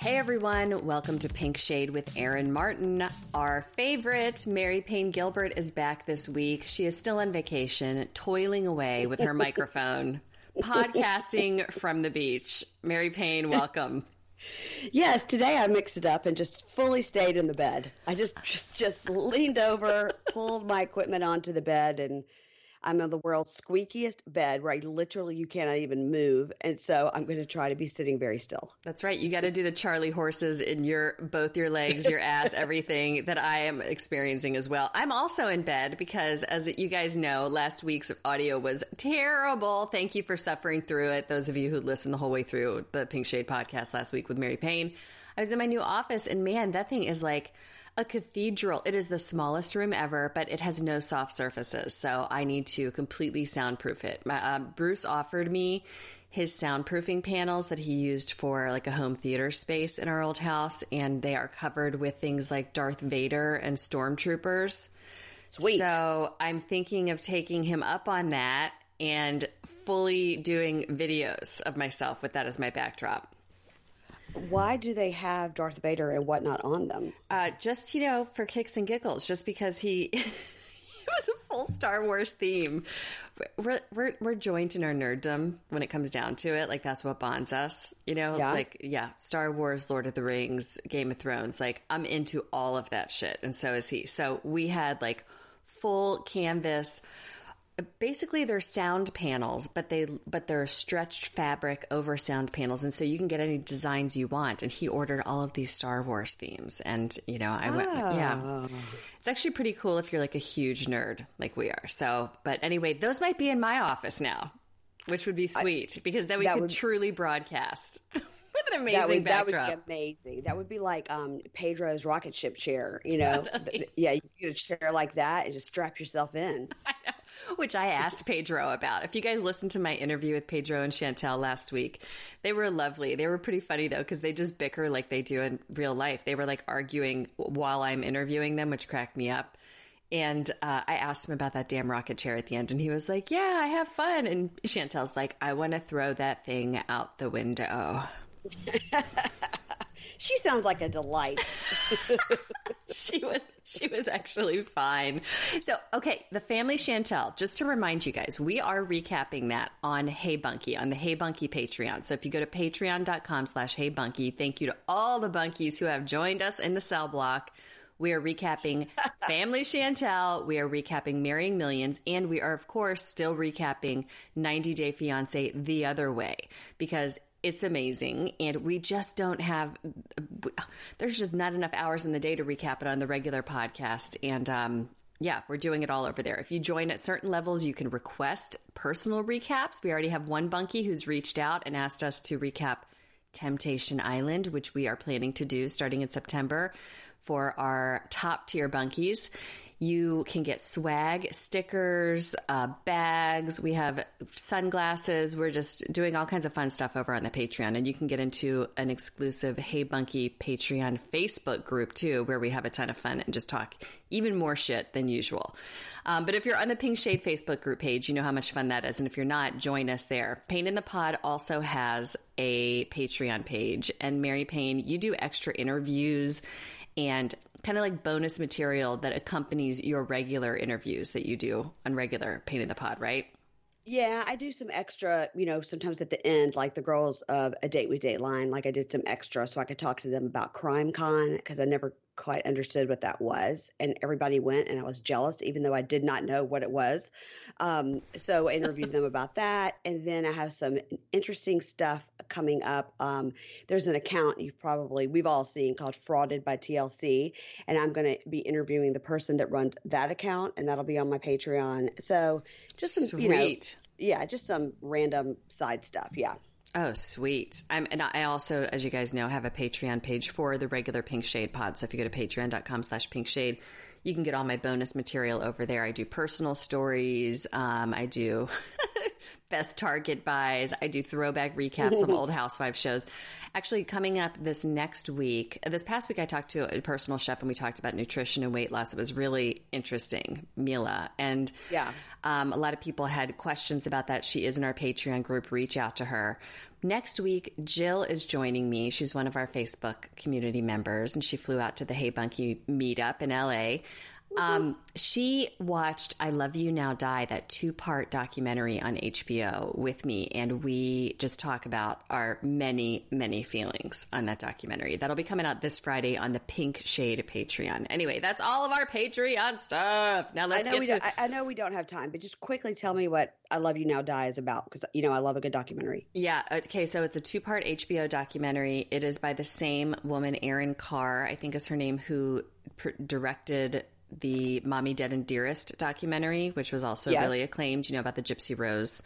Hey everyone, welcome to Pink Shade with Erin Martin. Our favorite, Mary Payne Gilbert, is back this week. She is still on vacation, toiling away with her microphone, podcasting from the beach. Mary Payne, welcome. Yes, today I mixed it up and just fully stayed in the bed. I just just just leaned over, pulled my equipment onto the bed and I'm on the world's squeakiest bed where I literally you cannot even move, and so I'm going to try to be sitting very still. That's right. You got to do the Charlie horses in your both your legs, your ass, everything that I am experiencing as well. I'm also in bed because, as you guys know, last week's audio was terrible. Thank you for suffering through it. Those of you who listened the whole way through the Pink Shade podcast last week with Mary Payne. I was in my new office, and man, that thing is like a cathedral. It is the smallest room ever, but it has no soft surfaces. So I need to completely soundproof it. My, uh, Bruce offered me his soundproofing panels that he used for like a home theater space in our old house, and they are covered with things like Darth Vader and stormtroopers. Sweet. So I'm thinking of taking him up on that and fully doing videos of myself with that as my backdrop. Why do they have Darth Vader and whatnot on them? Uh, just you know, for kicks and giggles, just because he. it was a full Star Wars theme. We're, we're we're joined in our nerddom when it comes down to it. Like that's what bonds us, you know. Yeah. Like yeah, Star Wars, Lord of the Rings, Game of Thrones. Like I'm into all of that shit, and so is he. So we had like full canvas basically they're sound panels but they but they're stretched fabric over sound panels and so you can get any designs you want and he ordered all of these star wars themes and you know i went Oh. yeah it's actually pretty cool if you're like a huge nerd like we are so but anyway those might be in my office now which would be sweet because then we could would- truly broadcast with an amazing That would, that would backdrop be amazing. That would be like um, Pedro's rocket ship chair. You know, Th- yeah, you get a chair like that and just strap yourself in. which I asked Pedro about. If you guys listened to my interview with Pedro and Chantel last week, they were lovely. They were pretty funny though because they just bicker like they do in real life. They were like arguing while I'm interviewing them, which cracked me up. And uh, I asked him about that damn rocket chair at the end, and he was like, "Yeah, I have fun." And Chantel's like, "I want to throw that thing out the window." She sounds like a delight. she was she was actually fine. So, okay, the family Chantel, just to remind you guys, we are recapping that on Hey Bunkie, on the Hey Bunkie Patreon. So if you go to patreon.com slash Hey Bunkie, thank you to all the bunkies who have joined us in the cell block. We are recapping Family Chantel. We are recapping Marrying Millions. And we are, of course, still recapping 90 Day Fiance the other way because it's amazing. And we just don't have, there's just not enough hours in the day to recap it on the regular podcast. And, um, yeah, we're doing it all over there. If you join at certain levels, you can request personal recaps. We already have one bunkie who's reached out and asked us to recap Temptation Island, which we are planning to do starting in September for our top tier bunkies. You can get swag, stickers, uh, bags. We have sunglasses. We're just doing all kinds of fun stuff over on the Patreon. And you can get into an exclusive Hey Bunkie Patreon Facebook group too, where we have a ton of fun and just talk even more shit than usual. Um, but if you're on the Pink Shade Facebook group page, you know how much fun that is. And if you're not, join us there. Payne in the Pod also has a Patreon page. And Mary Payne, you do extra interviews and kind of like bonus material that accompanies your regular interviews that you do on regular Payne in the Pod, right? Yeah, I do some extra, you know, sometimes at the end, like the girls of A Date with Dateline, like I did some extra so I could talk to them about Crime Con because I never quite understood what that was. And everybody went and I was jealous, even though I did not know what it was. Um, so I interviewed them about that. And then I have some interesting stuff coming up. Um, there's an account you've probably, we've all seen called Frauded by TLC. And I'm going to be interviewing the person that runs that account and that'll be on my Patreon. So just some, Sweet. you know, yeah, just some random side stuff. Yeah. Oh, sweet. I'm, and I also, as you guys know, have a Patreon page for the regular Pink Shade pod. So if you go to patreon.com slash pink shade, you can get all my bonus material over there. I do personal stories. Um, I do best Target buys. I do throwback recaps of old housewife shows. Actually, coming up this next week, this past week, I talked to a personal chef and we talked about nutrition and weight loss. It was really interesting, Mila. And yeah, um, a lot of people had questions about that. She is in our Patreon group. Reach out to her. Next week, Jill is joining me. She's one of our Facebook community members, and she flew out to the Hey Bunkie meetup in LA. Um, she watched I Love You Now Die, that two part documentary on HBO with me, and we just talk about our many, many feelings on that documentary. That'll be coming out this Friday on the Pink Shade Patreon. Anyway, that's all of our Patreon stuff. Now let's I know, get we to. I, I know we don't have time, but just quickly tell me what I Love You Now Die is about because, you know, I love a good documentary. Yeah. Okay. So it's a two part HBO documentary. It is by the same woman, Erin Carr, I think is her name, who directed the Mommy Dead and Dearest documentary, which was also Yes. really acclaimed, you know, about the Gypsy Rose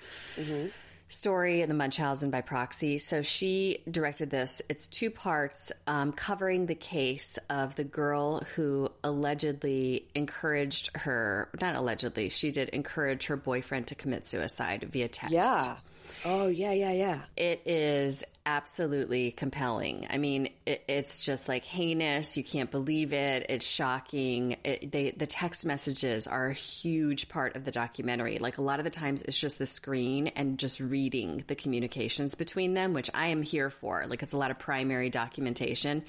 story and the Munchausen by proxy. So she directed this. It's two parts um, covering the case of the girl who allegedly encouraged her, not allegedly, she did encourage her boyfriend to commit suicide via text. Yeah. Oh, yeah, yeah, yeah. It is absolutely compelling. I mean, it, it's just like heinous. You can't believe it. It's shocking. It, they, the text messages are a huge part of the documentary. Like a lot of the times, it's just the screen and just reading the communications between them, which I am here for. Like it's a lot of primary documentation.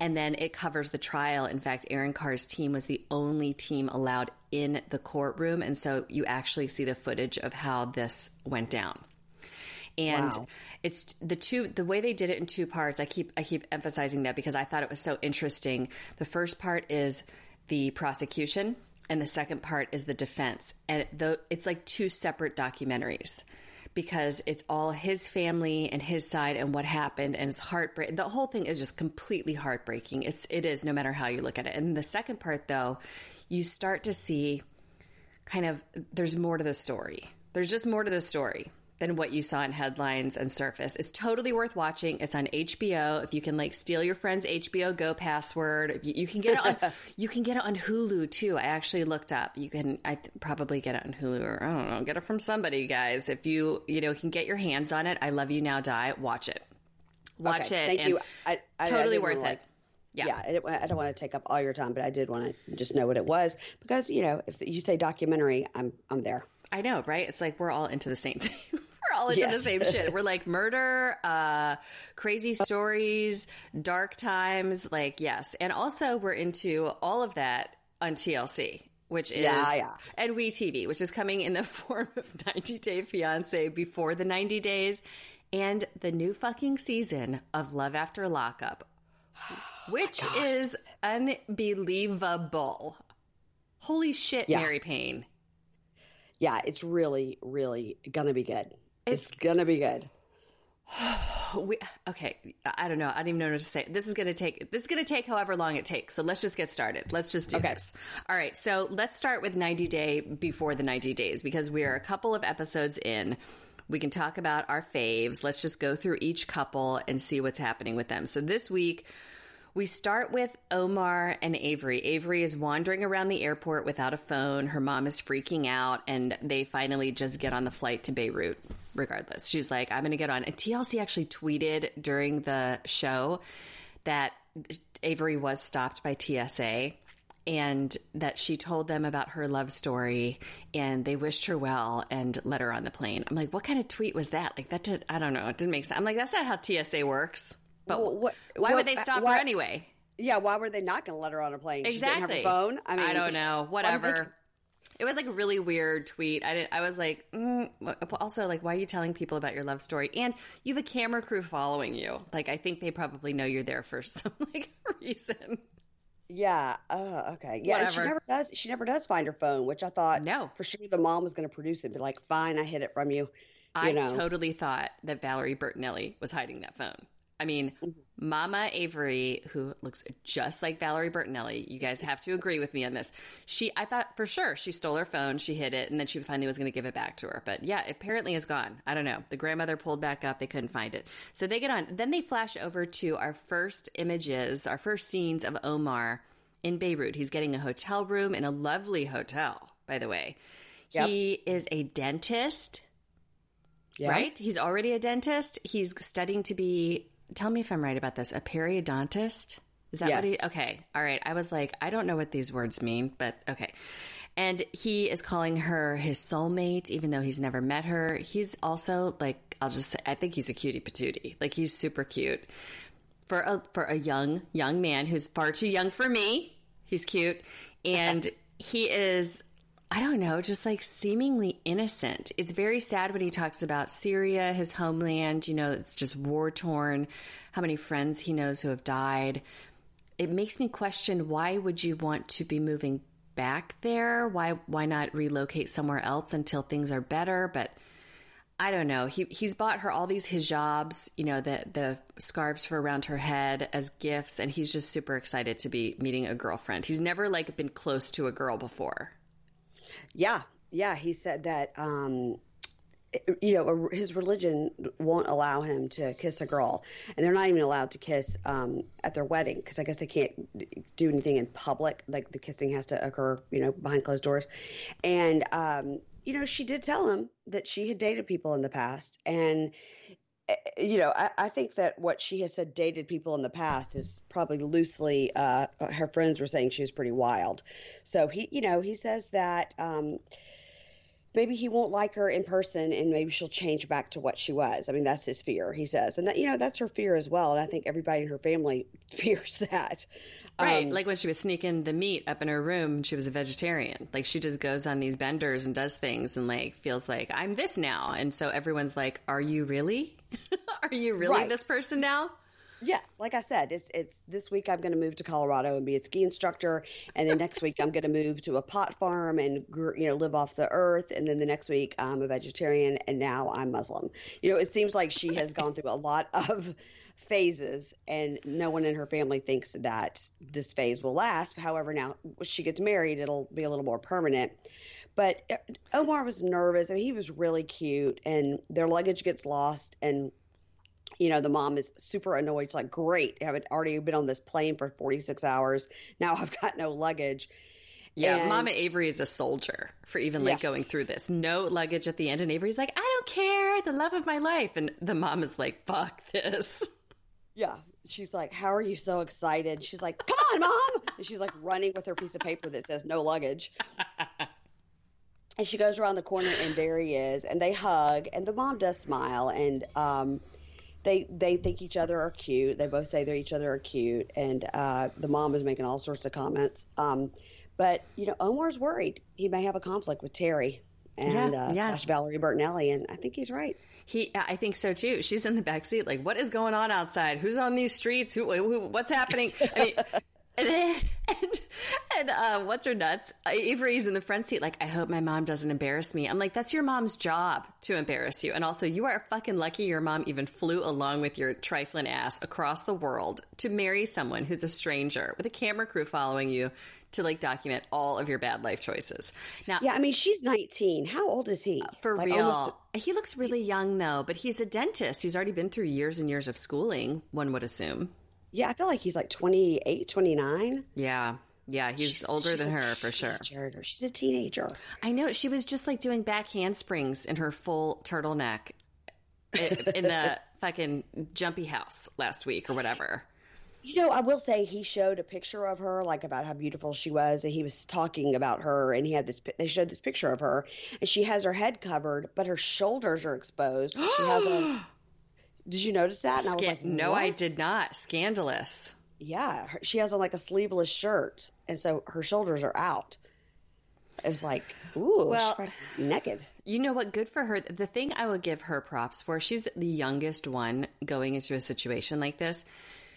And then it covers the trial. In fact, Erin Carr's team was the only team allowed in the courtroom. And so you actually see the footage of how this went down and Wow. it's the two the way they did it in two parts i keep i keep emphasizing that because i thought it was so interesting. The first part is the prosecution and the second part is the defense. And the, it's like two separate documentaries because it's all his family and his side and what happened and it's heartbreak the whole thing is just completely heartbreaking. It's it is no matter how you look at it. And the second part though you start to see kind of there's more to the story. There's just more to the story than what you saw in headlines and surface. It's totally worth watching. It's on HBO. If you can like steal your friend's HBO Go password, you, you can get it on you can get it on Hulu too. I actually looked up. You can I th- probably get it on Hulu or I don't know, get it from somebody, guys. If you, you know, can get your hands on it, I love you now die, watch it. Watch Okay, it. Thank and you. I, I, I totally didn't worth it. like- Yeah. yeah, I, I don't want to take up all your time, but I did want to just know what it was because you know if you say documentary, I'm I'm there. I know, right? It's like we're all into the same thing. we're all into the same shit. We're like murder, uh, crazy stories, dark times. Like, yes. And also, we're into all of that on TLC. Which is Yeah, yeah. and We TV, which is coming in the form of 90 Day Fiance before the 90 days, and the new fucking season of Love After Lockup, which is unbelievable. Holy shit, Yeah. Mary Payne. Yeah, it's really really gonna be good. It's, gonna be good. we, okay i don't know. I don't even know what to say. This is to take this is to take however long it takes. So let's just get started. Let's just do Okay. this. All right so let's start with 90 day before the 90 days because we are a couple of episodes in. We can talk about our faves. Let's just go through each couple and see what's happening with them. So this week we start with Omar and Avery. Avery is wandering around the airport without a phone. Her mom is freaking out, and they finally just get on the flight to Beirut. Regardless, she's like, "I'm going to get on." And TLC actually tweeted during the show that Avery was stopped by TSA and that she told them about her love story and they wished her well and let her on the plane. I'm like, what kind of tweet was that? Like that did I don't know. It didn't make sense. I'm like, that's not how TSA works. But Well, what- why what- would they stop why- her anyway? Yeah, why were they not gonna let her on a plane? Exactly. have her phone. I mean, I don't know. why did they- Whatever. It was like a really weird tweet. I didn't, I was like, mm. also like, why are you telling people about your love story? And you have a camera crew following you. Like, I think they probably know you're there for some like reason. Yeah. Uh, okay. Yeah. And she never does. She never does find her phone, which I thought No. for sure the mom was going to produce it. Be like, fine, I hid it from you. I know. totally thought that Valerie Bertinelli was hiding that phone. I mean, Mm-hmm. Mama Avery, who looks just like Valerie Bertinelli, you guys have to agree with me on this. She, I thought for sure she stole her phone, she hid it, and then she finally was going to give it back to her. But yeah, apparently is gone. I don't know. The grandmother pulled back up; they couldn't find it. So they get on. Then they flash over to our first images, our first scenes of Omar in Beirut. He's getting a hotel room in a lovely hotel, by the way. Yep. He is a dentist yeah. right? He's already a dentist. He's studying to be, tell me if I'm right about this, a periodontist. Is that yes. what he, okay. All right. I was like, I don't know what these words mean, but okay. And he is calling her his soulmate, even though he's never met her. He's also like, I'll just say, I think he's a cutie patootie. Like he's super cute for a, for a young, young man who's far too young for me. He's cute. And he is I don't know, just like seemingly innocent. It's very sad when he talks about Syria, his homeland, you know, it's just war torn, how many friends he knows who have died. It makes me question why would you want to be moving back there? Why why not relocate somewhere else until things are better? But I don't know. He he's bought her all these hijabs, you know, the the scarves for around her head as gifts, and he's just super excited to be meeting a girlfriend. He's never like been close to a girl before. Yeah, yeah. He said that, um, you know, his religion won't allow him to kiss a girl, and they're not even allowed to kiss um, at their wedding because I guess they can't do anything in public. Like the kissing has to occur, you know, behind closed doors. And um, you know, she did tell him that she had dated people in the past, and you know, I, I, think that what she has said dated people in the past is probably loosely. Uh, her friends were saying she was pretty wild. So he, you know, he says that um, maybe he won't like her in person, and maybe she'll change back to what she was. I mean, that's his fear. He says, and that you know, that's her fear as well. And I think everybody in her family fears that. Right. Um, like when she was sneaking the meat up in her room, she was a vegetarian. Like she just goes on these benders and does things and like feels like I'm this now. And so everyone's like, Are you really? Are you really right. this person now? Yes, like I said, it's it's this week I'm going to move to Colorado and be a ski instructor, and then next week I'm going to move to a pot farm and you know live off the earth, and then the next week I'm a vegetarian, and now I'm Muslim. You know, it seems like she has gone through a lot of phases, and no one in her family thinks that this phase will last. However, now she gets married, it'll be a little more permanent. But uh, Omar was nervous. I mean, he was really cute, and their luggage gets lost, and you know, the mom is super annoyed. She's like, "Great, I've already been on this plane for 46 hours. Now I've got no luggage." Yeah, and, Mama Avery is a soldier for even like yeah. going through this. No luggage at the end, and Avery's like, "I don't care, the love of my life," and the mom is like, "Fuck this." Yeah, she's like, "How are you so excited?" She's like, "Come on, mom!" And she's like running with her piece of paper that says "no luggage." and she goes around the corner, and there he is, and they hug, and the mom does smile, and um, they they think each other are cute. They both say they're each other are cute, and uh, the mom is making all sorts of comments. Um, but you know, Omar's worried he may have a conflict with Terry and yeah, uh, yeah. slash Valerie Bertinelli, and I think he's right. He, I think so too. She's in the back seat, like, what is going on outside? Who's on these streets? Who, who what's happening? I mean, and, and, and uh, what's her nuts? Avery's in the front seat, like, I hope my mom doesn't embarrass me. I'm like, that's your mom's job to embarrass you. And also, you are fucking lucky your mom even flew along with your trifling ass across the world to marry someone who's a stranger with a camera crew following you to like document all of your bad life choices. Now, yeah, I mean, she's 19. How old is he? For like real. Almost... He looks really young though, but he's a dentist. He's already been through years and years of schooling, one would assume. Yeah, I feel like he's like 28, 29. Yeah. Yeah, he's she's, older she's than her for sure. She's a teenager. I know. She was just like doing back handsprings in her full turtleneck in the fucking jumpy house last week or whatever. You know, I will say he showed a picture of her, like about how beautiful she was, and he was talking about her, and he had this. They showed this picture of her, and she has her head covered, but her shoulders are exposed. She has a. Did you notice that? And I was like, no, I did not. Scandalous. Yeah, she has on like a sleeveless shirt, and so her shoulders are out. It was like, ooh, well, naked. You know what? Good for her. The thing I would give her props for, she's the youngest one going into a situation like this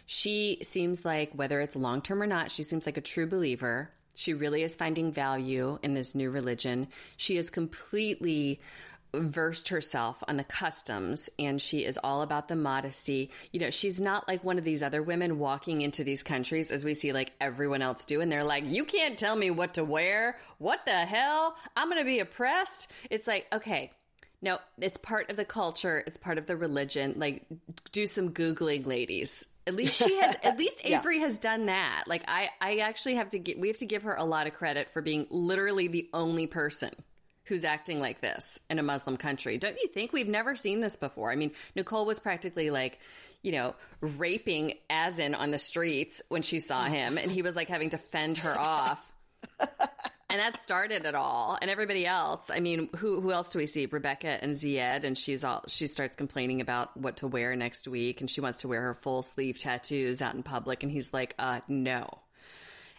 she seems like, whether it's long term or not, she seems like a true believer. She really is finding value in this new religion. She is completely versed herself on the customs and she is all about the modesty. You know, she's not like one of these other women walking into these countries as we see like everyone else do and they're like, "You can't tell me what to wear. What the hell? I'm going to be oppressed." It's like, "Okay, no, it's part of the culture, it's part of the religion. Like do some googling, ladies. At least she has. At least Avery yeah. has done that. Like I, I actually have to get. We have to give her a lot of credit for being literally the only person who's acting like this in a Muslim country. Don't you think we've never seen this before? I mean, Nicole was practically like, you know, raping Azan on the streets when she saw him, and he was like having to fend her off. and that started it all. And everybody else, I mean, who who else do we see? Rebecca and Zied, and she's all she starts complaining about what to wear next week, and she wants to wear her full sleeve tattoos out in public, and he's like, uh, no.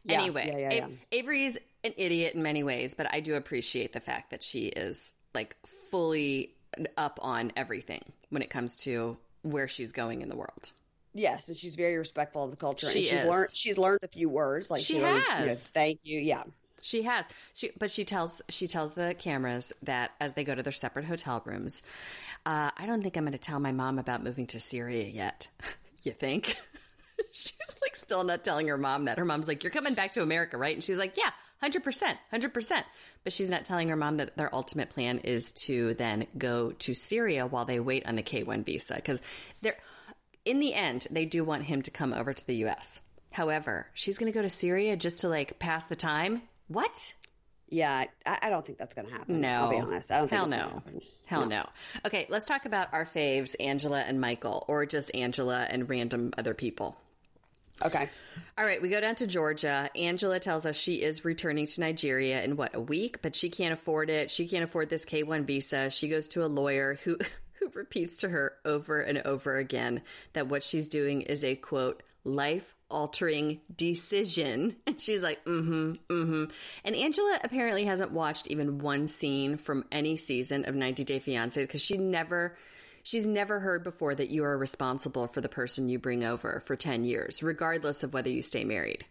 Yeah, anyway, yeah, yeah. Avery's an idiot in many ways, but I do appreciate the fact that she is like fully up on everything when it comes to where she's going in the world. Yes, and she's very respectful of the culture. She and she's is. learned she's learned a few words. Like She learned, you know, has. thank you. Yeah. She has. She but she tells she tells the cameras that as they go to their separate hotel rooms, uh, I don't think I'm going to tell my mom about moving to Syria yet. you think? she's like still not telling her mom that. Her mom's like, "You're coming back to America, right?" And she's like, "Yeah, hundred percent, hundred percent." But she's not telling her mom that their ultimate plan is to then go to Syria while they wait on the K1 visa because they're in the end they do want him to come over to the U.S. However, she's going to go to Syria just to like pass the time. What? Yeah, I, I don't think that's going to happen. No. I'll be honest. I don't Hell think it's no. happen. Hell no. Okay, let's talk about our faves, Angela and Michael, or just Angela and random other people. Okay. All right, we go down to Georgia. Angela tells us she is returning to Nigeria in what, a week? But she can't afford it. She can't afford this K 1 visa. She goes to a lawyer who, who repeats to her over and over again that what she's doing is a quote, life altering decision. And she's like, mm hmm, mm hmm. And Angela apparently hasn't watched even one scene from any season of 90 Day Fiancé because she never. She's never heard before that you are responsible for the person you bring over for 10 years, regardless of whether you stay married.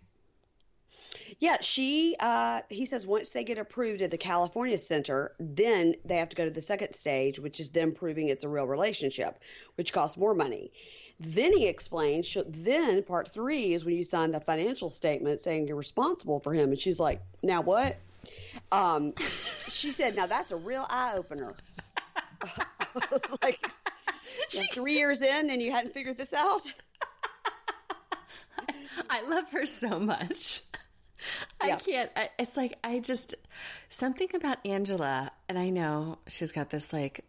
Yeah, she uh he says once they get approved at the California Center, then they have to go to the second stage, which is them proving it's a real relationship, which costs more money. Then he explains, then part three is when you sign the financial statement saying you're responsible for him. And she's like, now what? Um, she said, now that's a real eye opener. I was like, "Yeah, three years in and you hadn't figured this out? I love her so much. I Yeah. can't. I, it's like I just something about Angela, and I know she's got this like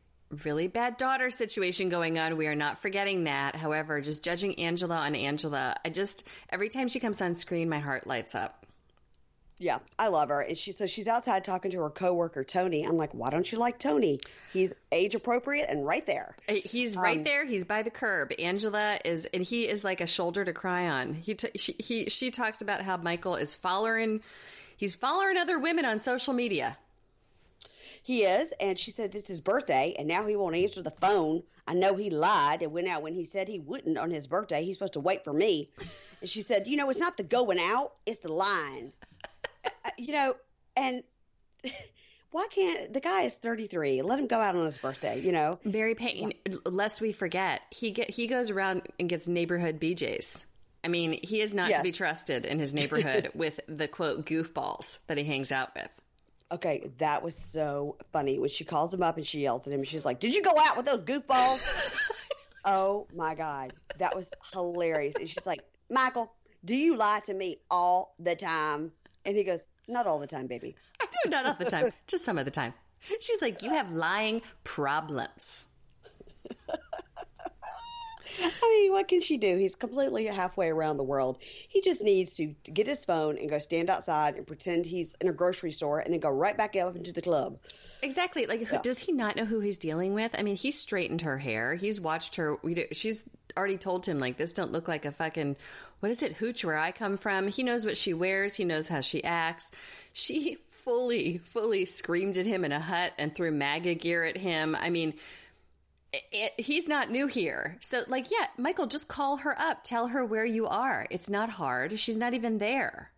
really bad daughter situation going on. We are not forgetting that. However, just judging Angela on Angela, I just every time she comes on screen, my heart lights up. Yeah, I love her. And she so she's outside talking to her coworker Tony. I'm like, why don't you like Tony? He's age appropriate and right there. Uh, He's right there. He's by the curb. Angela is, and he is like a shoulder to cry on. He, t- she, he, she talks about how Michael is following, he's following other women on social media. He is, and she said it's his birthday, and now he won't answer the phone. I know he lied and went out when he said he wouldn't on his birthday. He's supposed to wait for me. And she said, you know, it's not the going out, it's the lying. You know, and why can't the guy is 33? Let him go out on his birthday, you know? Mary Payne, lest we forget, he get he goes around and gets neighborhood BJ's. I mean, he is not to be trusted in his neighborhood with the quote goofballs that he hangs out with. Okay, that was so funny when she calls him up and she yells at him. She's like, "Did you go out with those goofballs?" oh my god, that was hilarious. And she's like, "Michael, do you lie to me all the time?" And he goes, "Not all the time, baby." I know, not all the time, just some of the time. She's like, you have lying problems. I mean, what can she do? He's completely halfway around the world. He just needs to get his phone and go stand outside and pretend he's in a grocery store, and then go right back up into the club. Exactly. Like, who, does he not know who he's dealing with? I mean, he straightened her hair. He's watched her. We do, she's already told him like this don't look like a fucking what is it hooch where I come from. He knows what she wears. He knows how she acts. She fully, fully screamed at him in a hut and threw MAGA gear at him. I mean. It, he's not new here. So, like, yeah, Michael, just call her up. Tell her where you are. It's not hard. She's not even there.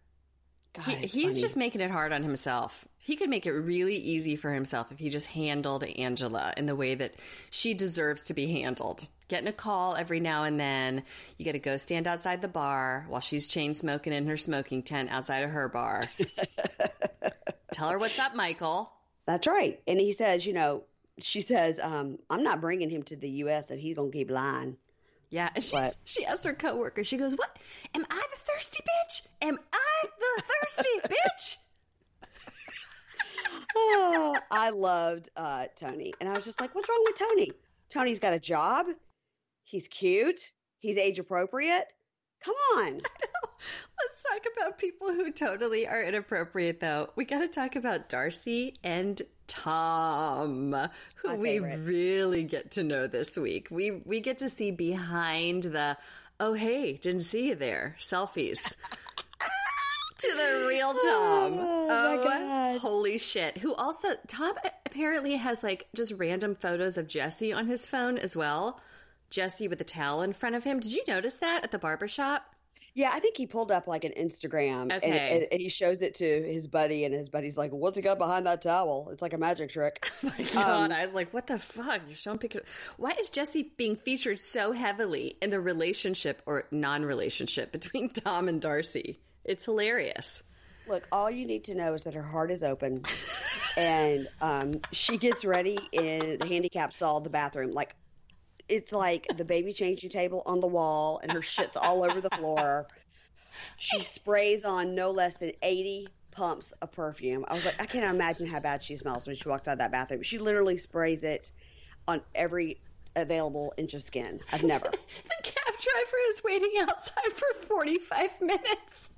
God, He, he's funny. just making it hard on himself. He could make it really easy for himself if he just handled Angela in the way that she deserves to be handled. Getting a call every now and then. You got to go stand outside the bar while she's chain smoking in her smoking tent outside of her bar. Tell her what's up, Michael. That's right. And he says, you know, she says, um, I'm not bringing him to the U.S. and he's going to keep lying. Yeah, and she's, she asks her coworker. She goes, "What? Am I the thirsty bitch? Am I the thirsty bitch?" oh, I loved uh, Tony, and I was just like, "What's wrong with Tony? Tony's got a job. He's cute. He's age appropriate. Come on." Let's talk about people who totally are inappropriate, though. We got to talk about Darcy and Tom, who we really get to know this week. We we get to see behind the oh hey, didn't see you there selfies. to the real Tom. Oh, oh, my God. holy shit. Who also, Tom apparently has like just random photos of Jesse on his phone as well. Jesse with a towel in front of him. Did you notice that at the barbershop? Yeah, I think he pulled up like an Instagram Okay. and, and he shows it to his buddy, and his buddy's like, "What's he got behind that towel? It's like a magic trick." Oh my God, I was like, what the fuck? You're showing pictures. Why is Jesse being featured so heavily in the relationship or non relationship between Tom and Darcy? It's hilarious. Look, all you need to know is that her heart is open, and um, she gets ready in the handicap stall, the bathroom. Like it's like the baby changing table on the wall, and her shit's all over the floor. She sprays on no less than eighty pumps of perfume. I was like, I can't imagine how bad she smells when she walks out of that bathroom. She literally sprays it on every available inch of skin. I've never. The cab driver is waiting outside for 45 minutes.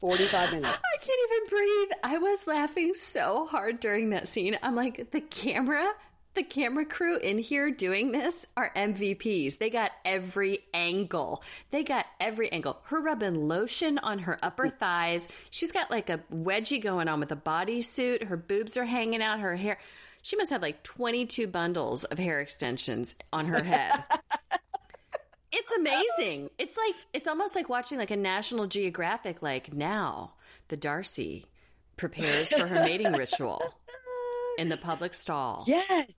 45 minutes. I can't even breathe. I was laughing so hard during that scene. I'm like, the camera, the camera crew in here doing this are MVPs. They got every angle. They got every angle. Her rubbing lotion on her upper thighs. She's got like a wedgie going on with a bodysuit. Her boobs are hanging out. Her hair. She must have like 22 bundles of hair extensions on her head. It's amazing. It's like it's almost like watching like a National Geographic. Like now, the Darcy prepares for her mating ritual in the public stall. Yes.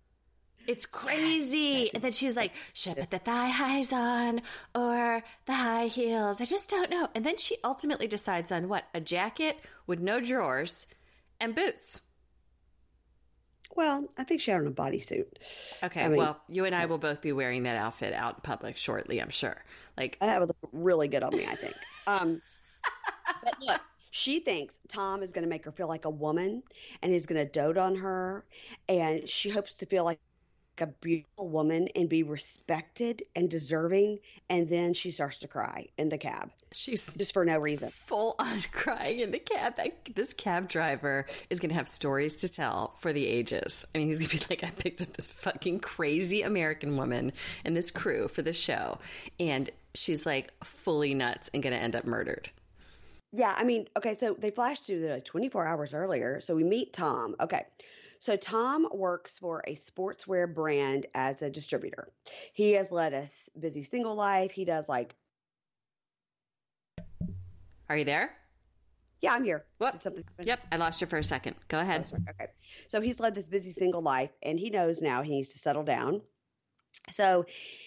It's crazy. And then she's like, should I put the thigh highs on or the high heels? I just don't know. And then she ultimately decides on what? A jacket with no drawers and boots. Well, I think she had on a bodysuit. Okay, I mean- well, you and I will both be wearing that outfit out in public shortly, I'm sure. Like, That would look really good on me, I think. Um, but look, she thinks Tom is going to make her feel like a woman and he's going to dote on her. And she hopes to feel like a beautiful woman and be respected and deserving. And then she starts to cry in the cab she's just for no reason. full on crying in the cab. That, this cab driver is going to have stories to tell for the ages. I mean, he's going to be like, I picked up this fucking crazy American woman and this crew for the show. And she's like fully nuts and going to end up murdered. Yeah, I mean, okay, so they flash to the 24 hours earlier. So we meet Tom. Okay. So Tom works for a sportswear brand as a distributor. He has led a busy single life. He does like, Are you there? yeah, I'm here. What? Did something happen? Yep, I lost you for a second. Go Oh, ahead. sorry. Okay. So he's led this busy single life and he knows now he needs to settle down. So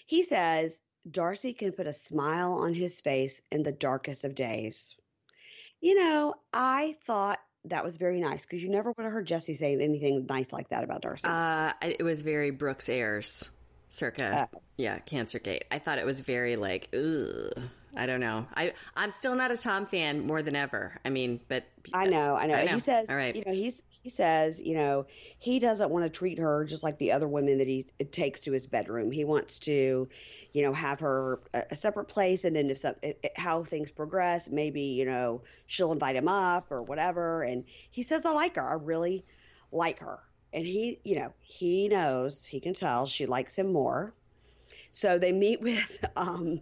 he says Darcy can put a smile on his face in the darkest of days. You know, I thought that was very nice because you never would have heard Jesse saying anything nice like that about Darcy. Uh, it was very Brooks Ayers, circa, Oh. yeah, Cancer Gate. I thought it was very like, ugh. I don't know. I I'm still not a Tom fan more than ever. I mean, but I know, I know. I know. he says, All right. you know, he's he says, you know, he doesn't want to treat her just like the other women that he takes to his bedroom. He wants to, you know, have her a, a separate place, and then if some, how things progress, maybe you know she'll invite him up or whatever. And he says, I like her. I really like her. And he, you know, he knows he can tell she likes him more. So they meet with um,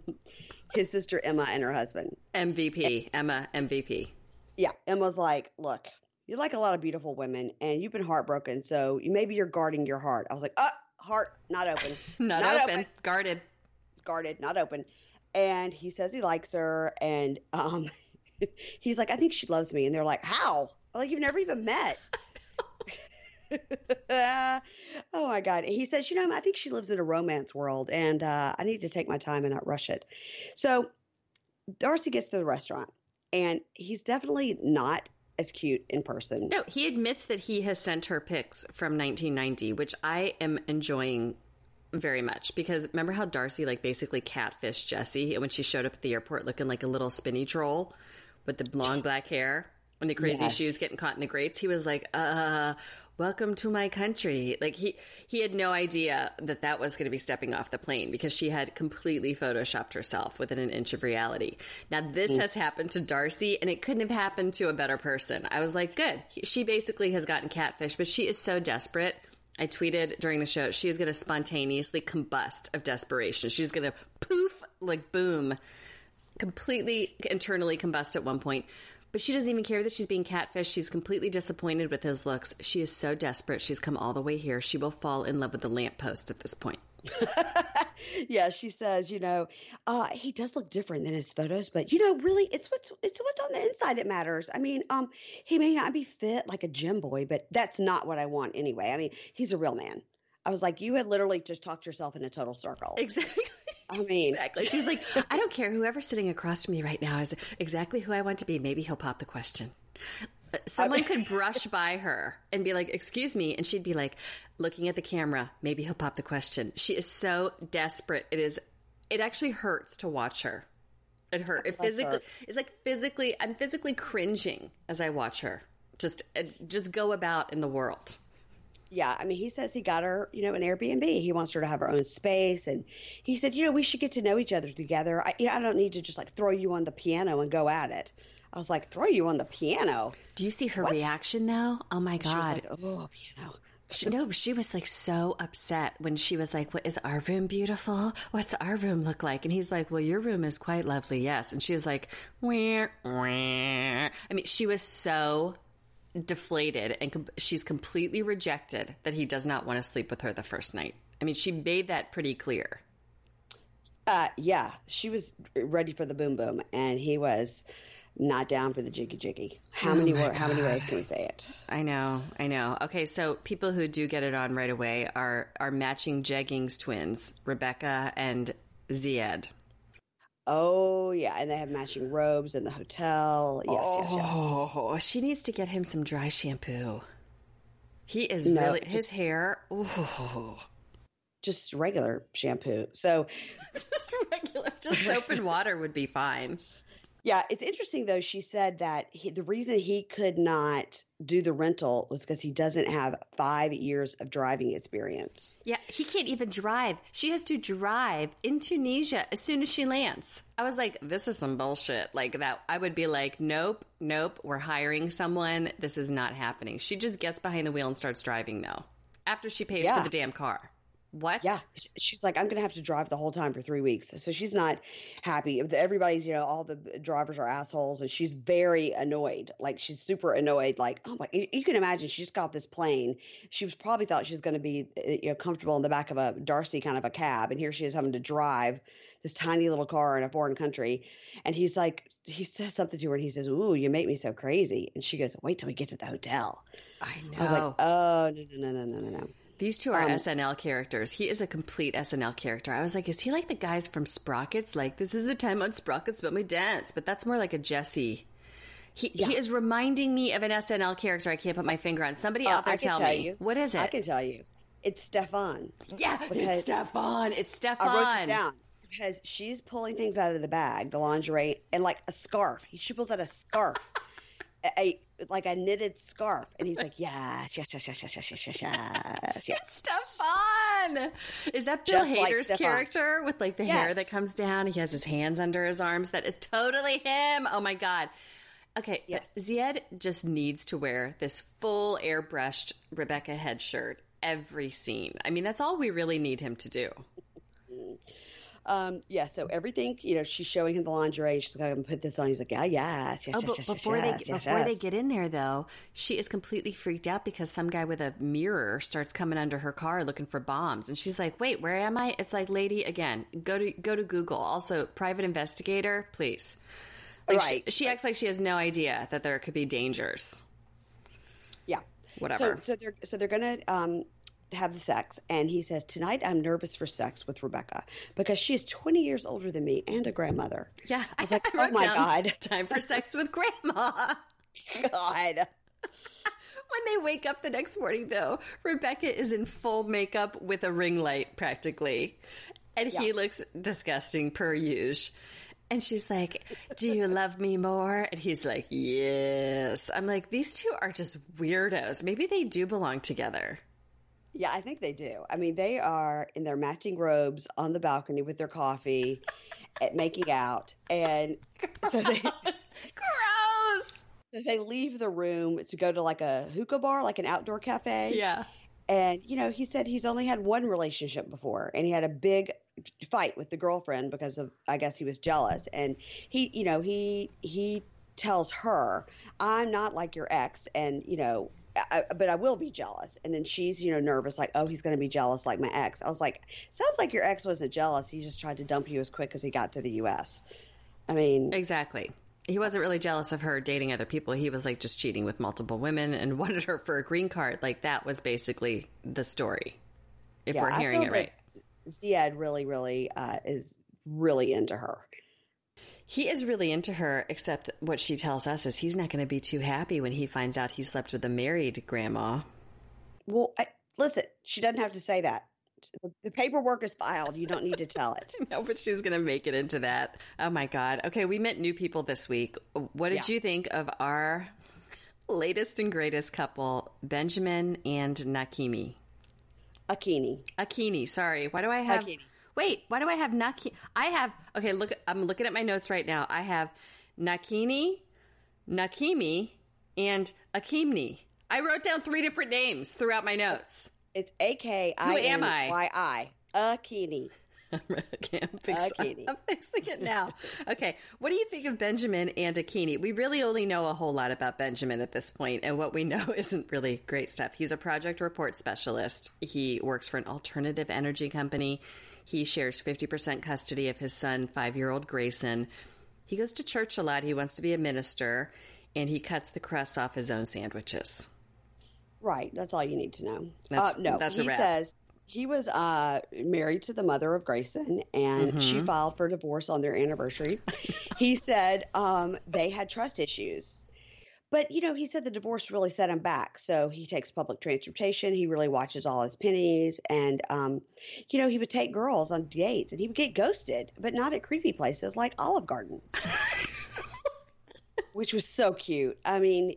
his sister Emma and her husband. MVP Emma MVP. yeah, Emma's like, look, you like a lot of beautiful women, and you've been heartbroken, so you, maybe you're guarding your heart. I was like, uh, heart not open, Not, Not open. open. guarded. guarded, not open. And he says he likes her, and um, he's like, I think she loves me, and they're like, how? Like you've never even met. oh my god! He says, you know, I think she lives in a romance world, and uh, I need to take my time and not rush it. So Darcy gets to the restaurant, and he's definitely not as cute in person. No, he admits that he has sent her pics from 1990, which I am enjoying very much because remember how Darcy like basically catfished Jesse when she showed up at the airport looking like a little spinny troll with the long black hair and the crazy Yes. shoes getting caught in the grates. He was like, "Uh, welcome to my country. Like he he had no idea that that was going to be stepping off the plane because she had completely photoshopped herself within an inch of reality. Now this mm. has happened to Darcy and it couldn't have happened to a better person. I was like, good. She basically has gotten catfish, but she is so desperate. I tweeted during the show, she is going to spontaneously combust of desperation. She's going to poof like boom completely internally combust at one point. But she doesn't even care that she's being catfished. She's completely disappointed with his looks. She is so desperate. She's come all the way here. She will fall in love with the lamppost at this point. yeah, she says, you know, uh, he does look different than his photos, but you know, really, it's what's it's what's on the inside that matters. I mean, um, he may not be fit like a gym boy, but that's not what I want anyway. I mean, he's a real man. I was like, you had literally just talked yourself in a total circle. Exactly. I mean, exactly. She's like, I don't care. Whoever's sitting across from me right now is exactly who I want to be. Maybe he'll pop the question. Uh, someone could brush by her and be like, Excuse me. And she'd be like, looking at the camera, maybe he'll pop the question. She is so desperate. It is, it actually hurts to watch her. It hurt. It physically, her. it's like physically, I'm physically cringing as I watch her just, uh, just go about in the world yeah, I mean, he says he got her, you know, an Airbnb. He wants her to have her own space, and he said, you know, we should get to know each other together. I, you know, I don't need to just like throw you on the piano and go at it. I was like, throw you on the piano. Do you see her what? reaction though? Oh my god! Like, oh, piano. She, no, she was like so upset when she was like, "What is our room beautiful? What's our room look like?" And he's like, "Well, your room is quite lovely, yes." And she was like, "Where, where?" I mean, she was so deflated and com- she's completely rejected that he does not want to sleep with her the first night. I mean, she made that pretty clear. Uh, yeah, she was ready for the boom boom, and he was not down for the jiggy jiggy. How oh many wor- how many ways can we say it? I know, I know. Okay, so people who do get it on right away are are matching jeggings twins, Rebecca and Zied. Oh yeah, and they have matching robes in the hotel. Yes, oh, yes, yes. Oh, she needs to get him some dry shampoo. He is no, really his just, hair. Ooh. Just regular shampoo. So just regular, just soap and water would be fine. Yeah, it's interesting though. She said that he, the reason he could not do the rental was because he doesn't have five years of driving experience. Yeah, he can't even drive. She has to drive in Tunisia as soon as she lands. I was like, this is some bullshit. Like that, I would be like, nope, nope, we're hiring someone. This is not happening. She just gets behind the wheel and starts driving though after she pays yeah. for the damn car. What? Yeah. She's like, I'm going to have to drive the whole time for three weeks. So she's not happy. Everybody's, you know, all the drivers are assholes. And she's very annoyed. Like, she's super annoyed. Like, oh my, you can imagine she just got this plane. She was probably thought she was going to be, eh, you know, comfortable in the back of a Darcy kind of a cab. And here she is having to drive this tiny little car in a foreign country. And he's like, he says something to her and he says, Ooh, you make me so crazy. And she goes, Wait till we get to the hotel. I know. I was like, Oh, no, no, no, no, no, no. These two are um, SNL characters. He is a complete SNL character. I was like, is he like the guys from Sprockets? Like, this is the time on Sprockets about my dance. But that's more like a Jesse. He, yeah. he is reminding me of an SNL character I can't put my finger on. Somebody uh, out there tell, tell, me. You. What is it? I can tell you. It's Stefon. Yeah, it's Stefon. It's Stefon. I wrote this down because she's pulling things out of the bag, the lingerie, and like a scarf. She pulls out a scarf. a, like a knitted scarf, and he's like, "Yes, yes, yes, yes, yes, yes, yes, yes, yes." yes. Stefon. Is that Bill Just Hader's like character with like the yes. hair that comes down? He has his hands under his arms. That is totally him. Oh my god. Okay, uh, yes. Zied just needs to wear this full airbrushed Rebecca head shirt every scene. I mean, that's all we really need him to do. Mm. Um, yeah, so everything, you know, she's showing him the lingerie. She's going to put this on. He's like, yeah, yes, yes, oh, yes, yes, before yes, they yes, before yes. they get in there, though, she is completely freaked out because some guy with a mirror starts coming under her car looking for bombs, and she's like, "Wait, where am I?" It's like, lady, again, go to go to Google. Also, private investigator, please. Like right. She, she acts like she has no idea that there could be dangers. Yeah. Whatever. So, so they're so they're gonna um, have the sex and he says tonight i'm nervous for sex with rebecca because she is 20 years older than me and a grandmother yeah i was like I oh my god time for sex with grandma god when they wake up the next morning though rebecca is in full makeup with a ring light practically and yeah. he looks disgusting per usual And she's like, Do you love me more? And he's like, Yes. I'm like, These two are just weirdos. Maybe they do belong together. Yeah, I think they do. I mean, they are in their matching robes on the balcony with their coffee, at making out, and so they gross. So they leave the room to go to like a hookah bar, like an outdoor cafe. Yeah. And you know, he said he's only had one relationship before, and he had a big fight with the girlfriend because of I guess he was jealous, and he, you know, he he tells her, "I'm not like your ex," and you know, I, but I will be jealous. And then she's, you know, nervous, like, oh, he's going to be jealous like my ex. I was like, sounds like your ex wasn't jealous. He just tried to dump you as quick as he got to the U.S. I mean, exactly. He wasn't really jealous of her dating other people. He was like just cheating with multiple women and wanted her for a green card. Like that was basically the story, if yeah, we're hearing it right. Zied really, really uh, is really into her. He is really into her, except what she tells us is he's not going to be too happy when he finds out he slept with a married grandma. Well, I, listen, she doesn't have to say that. The paperwork is filed. You don't need to tell it. no, but she's going to make it into that. Oh my God. Okay, we met new people this week. What did yeah. you think of our latest and greatest couple, Benjamin and Nakimi? Akinyi. Akinyi, sorry. Why do I have Akinyi. Wait, why do I have Nakini? I have okay. Look, I'm looking at my notes right now. I have Nakini, Nakimi, and Akimni. I wrote down three different names throughout my notes. It's A K I N Y I. Akinyi. okay, I'm, fix- I'm fixing it now. okay, what do you think of Benjamin and Akinyi? We really only know a whole lot about Benjamin at this point, and what we know isn't really great stuff. He's a project report specialist. He works for an alternative energy company. He shares 50% custody of his son, five year old Grayson. He goes to church a lot. He wants to be a minister, and he cuts the crusts off his own sandwiches. Right. That's all you need to know. That's, uh, no, that's he says he was uh, married to the mother of Grayson, and mm-hmm. she filed for divorce on their anniversary. he said um, they had trust issues. But, you know, he said the divorce really set him back. So he takes public transportation. He really watches all his pennies. And, um, you know, he would take girls on dates and he would get ghosted, but not at creepy places like Olive Garden, which was so cute. I mean,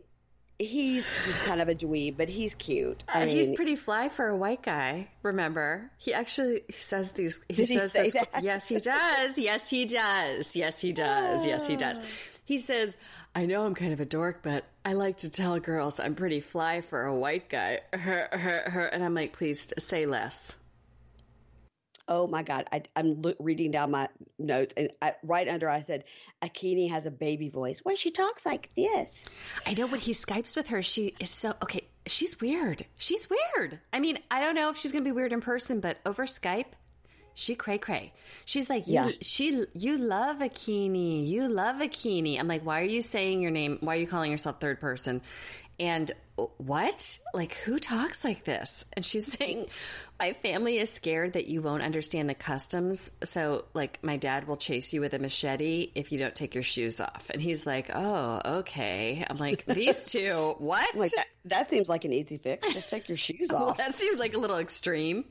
he's just kind of a dweeb, but he's cute. I uh, mean, he's pretty fly for a white guy. Remember, he actually says these. He says he? Yes, he does. Yes, he does. Yes, he does. Yes, he does. He says, I know I'm kind of a dork, but I like to tell girls I'm pretty fly for a white guy. Her, her, her. And I'm like, please say less. Oh my God. I, am lo- reading down my notes, and I, right under I said, Akinyi has a baby voice. Well, she talks like this. I know when he Skypes with her, she is so, okay, she's weird. She's weird. I mean, I don't know if she's going to be weird in person, but over Skype, she cray cray. She's like, you, yeah. she, you love Akinyi. You love Akinyi. I'm like, why are you saying your name? Why are you calling yourself third person? And oh, what? Like, who talks like this? And she's saying, my family is scared that you won't understand the customs. So, like, my dad will chase you with a machete if you don't take your shoes off. And he's like, oh, okay. I'm like, these two, what? Like, that, that seems like an easy fix. Just take your shoes off. well, that seems like a little extreme.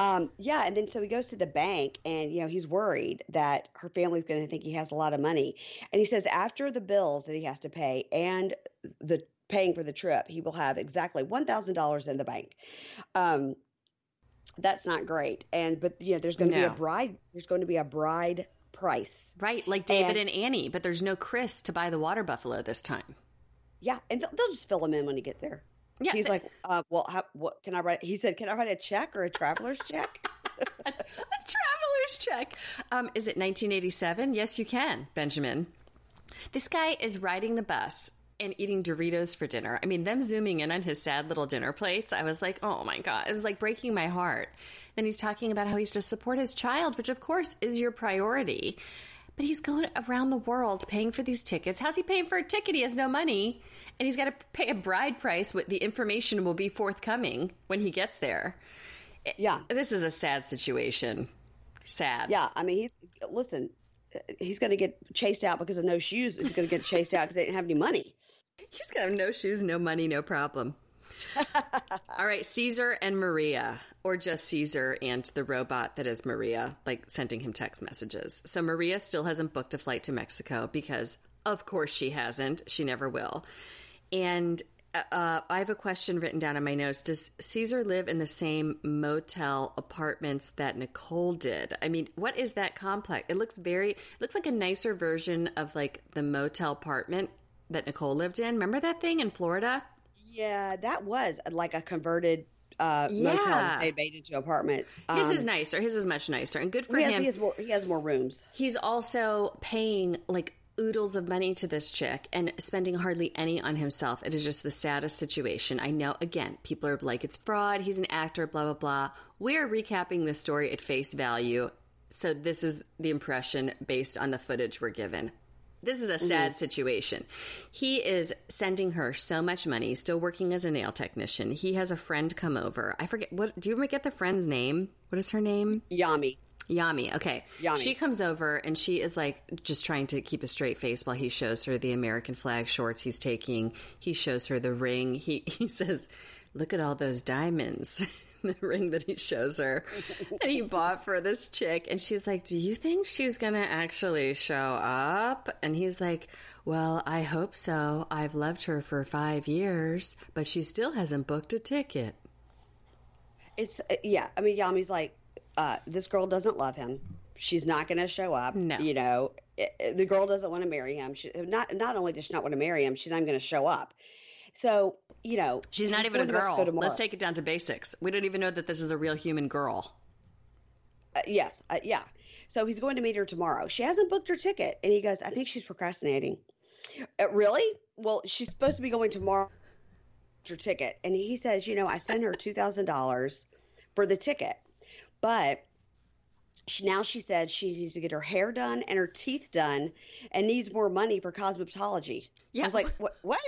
Um, yeah, and then so he goes to the bank, and you know he's worried that her family's going to think he has a lot of money, and he says after the bills that he has to pay and the paying for the trip, he will have exactly one thousand dollars in the bank. Um, that's not great, and but yeah, there's going to no. be a bride. There's going to be a bride price, right? Like David and, and Annie, but there's no Chris to buy the water buffalo this time. Yeah, and they'll, they'll just fill him in when he gets there. Yeah, he's like, uh, well, how, what can I write? He said, can I write a check or a traveler's check? a, a traveler's check. Um, is it 1987? Yes, you can, Benjamin. This guy is riding the bus and eating Doritos for dinner. I mean, them zooming in on his sad little dinner plates, I was like, oh my God. It was like breaking my heart. Then he's talking about how he's to support his child, which of course is your priority. But he's going around the world paying for these tickets. How's he paying for a ticket? He has no money and he's got to pay a bride price. The information will be forthcoming when he gets there. Yeah, this is a sad situation. Sad. Yeah, I mean, he's listen. He's going to get chased out because of no shoes. He's going to get chased out because they didn't have any money. He's going to have no shoes, no money, no problem. All right, Caesar and Maria, or just Caesar and the robot that is Maria, like sending him text messages. So Maria still hasn't booked a flight to Mexico because, of course, she hasn't. She never will. And uh, I have a question written down on my notes. Does Caesar live in the same motel apartments that Nicole did? I mean, what is that complex? It looks very, it looks like a nicer version of like the motel apartment that Nicole lived in. Remember that thing in Florida? Yeah, that was like a converted uh, yeah. motel they made into apartments. Um, His is um, nicer. His is much nicer, and good for he has, him. He has more. He has more rooms. He's also paying like oodles of money to this chick and spending hardly any on himself. It is just the saddest situation. I know. Again, people are like, it's fraud. He's an actor. Blah blah blah. We are recapping the story at face value. So this is the impression based on the footage we're given. This is a sad mm-hmm. situation. He is sending her so much money, still working as a nail technician. He has a friend come over. I forget what do you get the friend's name? What is her name? Yami. Yami. Okay. Yami. She comes over and she is like just trying to keep a straight face while he shows her the American flag shorts he's taking. He shows her the ring. He he says, "Look at all those diamonds." the ring that he shows her that he bought for this chick. And she's like, Do you think she's going to actually show up? And he's like, Well, I hope so. I've loved her for five years, but she still hasn't booked a ticket. It's, uh, yeah. I mean, Yami's like, uh, This girl doesn't love him. She's not going to show up. No. You know, it, the girl doesn't want to marry him. She, not, not only does she not want to marry him, she's not going to show up. So, you know, she's not even a girl. Let's take it down to basics. We don't even know that this is a real human girl. Uh, yes, uh, yeah. So he's going to meet her tomorrow. She hasn't booked her ticket, and he goes, "I think she's procrastinating." Uh, really? Well, she's supposed to be going tomorrow. Her ticket, and he says, "You know, I sent her two thousand dollars for the ticket, but she, now she said she needs to get her hair done and her teeth done and needs more money for cosmetology. Yeah. I was like, what? What?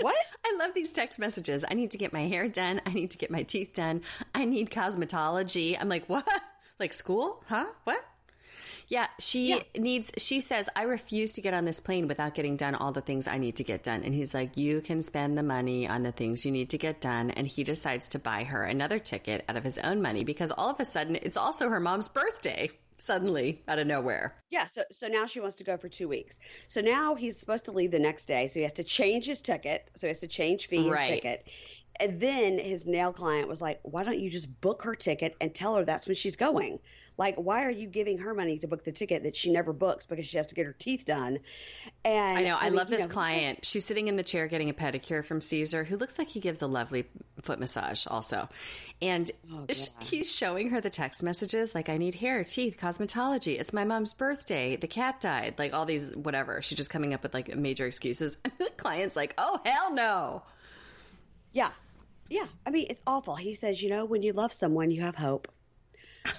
what? I love these text messages. I need to get my hair done. I need to get my teeth done. I need cosmetology. I'm like, what? Like school? Huh? What? Yeah, she yeah. needs, she says, I refuse to get on this plane without getting done all the things I need to get done. And he's like, You can spend the money on the things you need to get done. And he decides to buy her another ticket out of his own money because all of a sudden it's also her mom's birthday suddenly out of nowhere. Yeah, so so now she wants to go for 2 weeks. So now he's supposed to leave the next day, so he has to change his ticket. So he has to change fee his right. ticket. And then his nail client was like, "Why don't you just book her ticket and tell her that's when she's going?" Like, why are you giving her money to book the ticket that she never books because she has to get her teeth done? And I know, I, I mean, love this know, client. She's sitting in the chair getting a pedicure from Caesar, who looks like he gives a lovely foot massage also. And oh, he's showing her the text messages like, I need hair, teeth, cosmetology. It's my mom's birthday. The cat died. Like all these, whatever. She's just coming up with like major excuses. And the client's like, oh, hell no. Yeah. Yeah. I mean, it's awful. He says, you know, when you love someone, you have hope.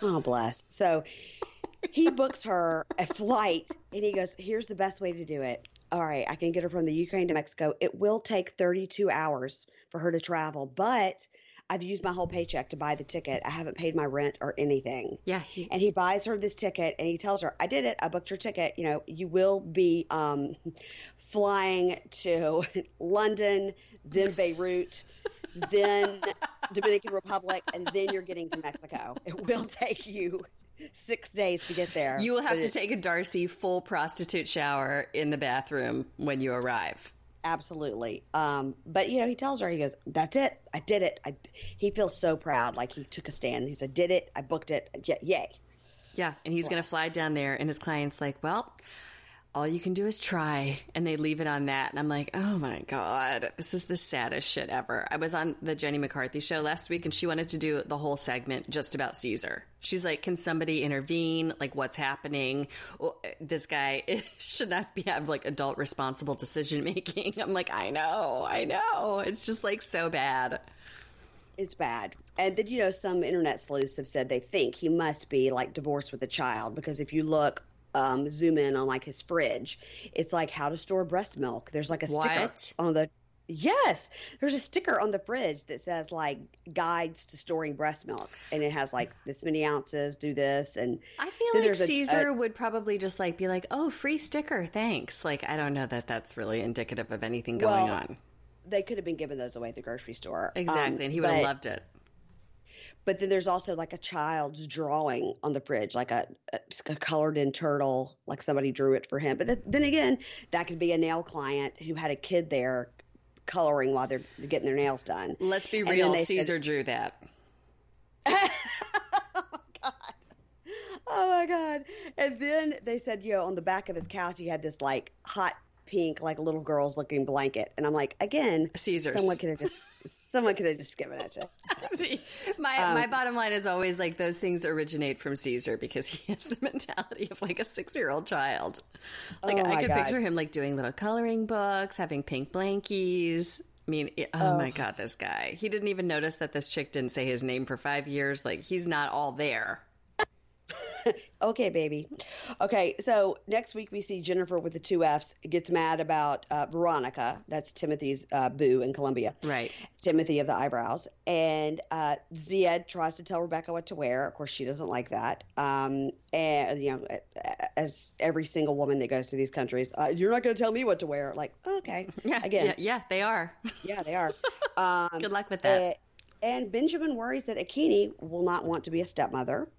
Oh, bless. So he books her a flight and he goes, Here's the best way to do it. All right, I can get her from the Ukraine to Mexico. It will take 32 hours for her to travel, but I've used my whole paycheck to buy the ticket. I haven't paid my rent or anything. Yeah. He- and he buys her this ticket and he tells her, I did it. I booked your ticket. You know, you will be um, flying to London, then Beirut, then Dominican Republic, and then you're getting to Mexico. It will take you six days to get there. You will have to take a Darcey full prostitute shower in the bathroom when you arrive. Absolutely. Um, but you know, he tells her, he goes, "That's it. I did it." I, he feels so proud, like he took a stand. He said, "Did it. I booked it. Yay!" Yeah, and he's yes. going to fly down there, and his client's like, "Well, all you can do is try. And they leave it on that. And I'm like, oh my God, this is the saddest shit ever. I was on the Jenny McCarthy show last week and she wanted to do the whole segment just about Caesar. She's like, can somebody intervene? Like, what's happening? This guy should not be have like adult responsible decision making. I'm like, I know, I know. It's just like so bad. It's bad. And then, you know, some internet sleuths have said they think he must be like divorced with a child because if you look um, zoom in on like his fridge. It's like how to store breast milk. There's like a sticker on the Yes, there's a sticker on the fridge that says like guides to storing breast milk, and it has like this many ounces. Do this, and I feel like Caesar a, a, would probably just like be like, "Oh, free sticker, thanks." Like I don't know that that's really indicative of anything going well, on they could have been giving those away at the grocery store. Exactly, Um, and he would have loved it. But then there's also like a child's drawing on the fridge, like a, a, a colored in turtle, like somebody drew it for him. But th- then again, that could be a nail client who had a kid there coloring while they're getting their nails done. Let's be real. they said- Caesar drew that. Oh, oh my god! And then they said, you know, on the back of his couch, he had this like hot pink, like little girl's looking blanket, and I'm like, again, Caesar's. someone could have just, someone could have just given it to. See, my Um, my bottom line is always like those things originate from Caesar because he has the mentality of like a six year old child. Like Oh I could God. picture him like doing little coloring books, having pink blankies. I mean, it- oh, my god, this guy! He didn't even notice that this chick didn't say his name for five years. Like he's not all there. Okay, baby. Okay, so next week we see Jeniffer with the two F's gets mad about uh, Veronica. That's Timothy's uh, boo in Colombia. Right. Timothy of the eyebrows. And uh, Zied tries to tell Rebecca what to wear. Of course, she doesn't like that. Um, and, you know, as every single woman that goes to these countries, uh, you're not going to tell me what to wear. Like, okay. Yeah. Again, Yeah, yeah they are. yeah, they are. Um, Good luck with that. And Benjamin worries that Akinyi will not want to be a stepmother.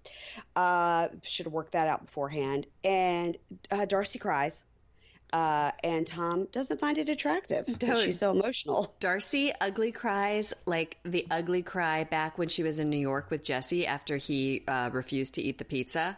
Uh, should have worked that out beforehand. And uh, Darcey cries. Uh, and Tom doesn't find it attractive. 'cause Dude. She's so emotional. Darcey ugly cries like the ugly cry back when she was in New York with Jesse after he uh, refused to eat the pizza.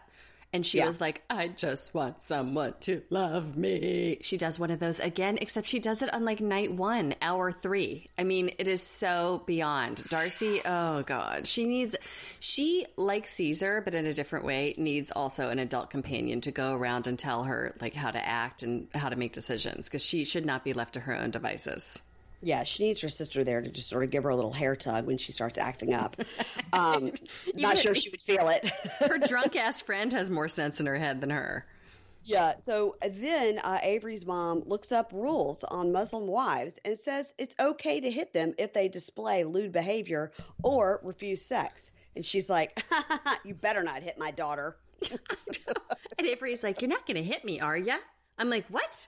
And she Yeah. was like, I just want someone to love me. She does one of those again, except she does it on like night one, hour three. I mean, it is so beyond. Darcey, oh God. She needs, she, like Caesar, but in a different way, needs also an adult companion to go around and tell her like how to act and how to make decisions because she should not be left to her own devices. Yeah, she needs her sister there to just sort of give her a little hair tug when she starts acting up. Um, not Even- sure she would feel it. her drunk ass friend has more sense in her head than her. yeah. So then uh, Avery's mom looks up rules on Muslim wives and says it's okay to hit them if they display lewd behavior or refuse sex. And she's like, "You better not hit my daughter." And Avery's like, "You're not going to hit me, are ya?" I'm like, "What?"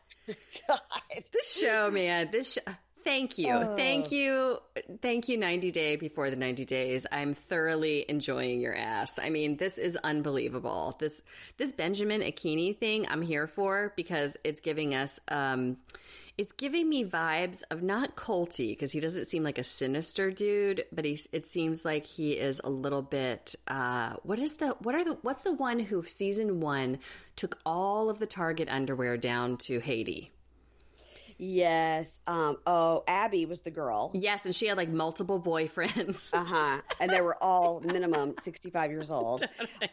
God. This show, man. This show. Thank you. Thank you. Thank you 90 day before the 90 days. I'm thoroughly enjoying your ass. I mean, this is unbelievable. This this Benjamin Akinyi thing I'm here for because it's giving us um it's giving me vibes of not culty because he doesn't seem like a sinister dude, but he's it seems like he is a little bit uh what is the what are the what's the one who season 1 took all of the Target underwear down to Haiti? Yes. Um, oh, Abby was the girl. Yes, and she had like multiple boyfriends. Uh huh. And they were all minimum 65 years old.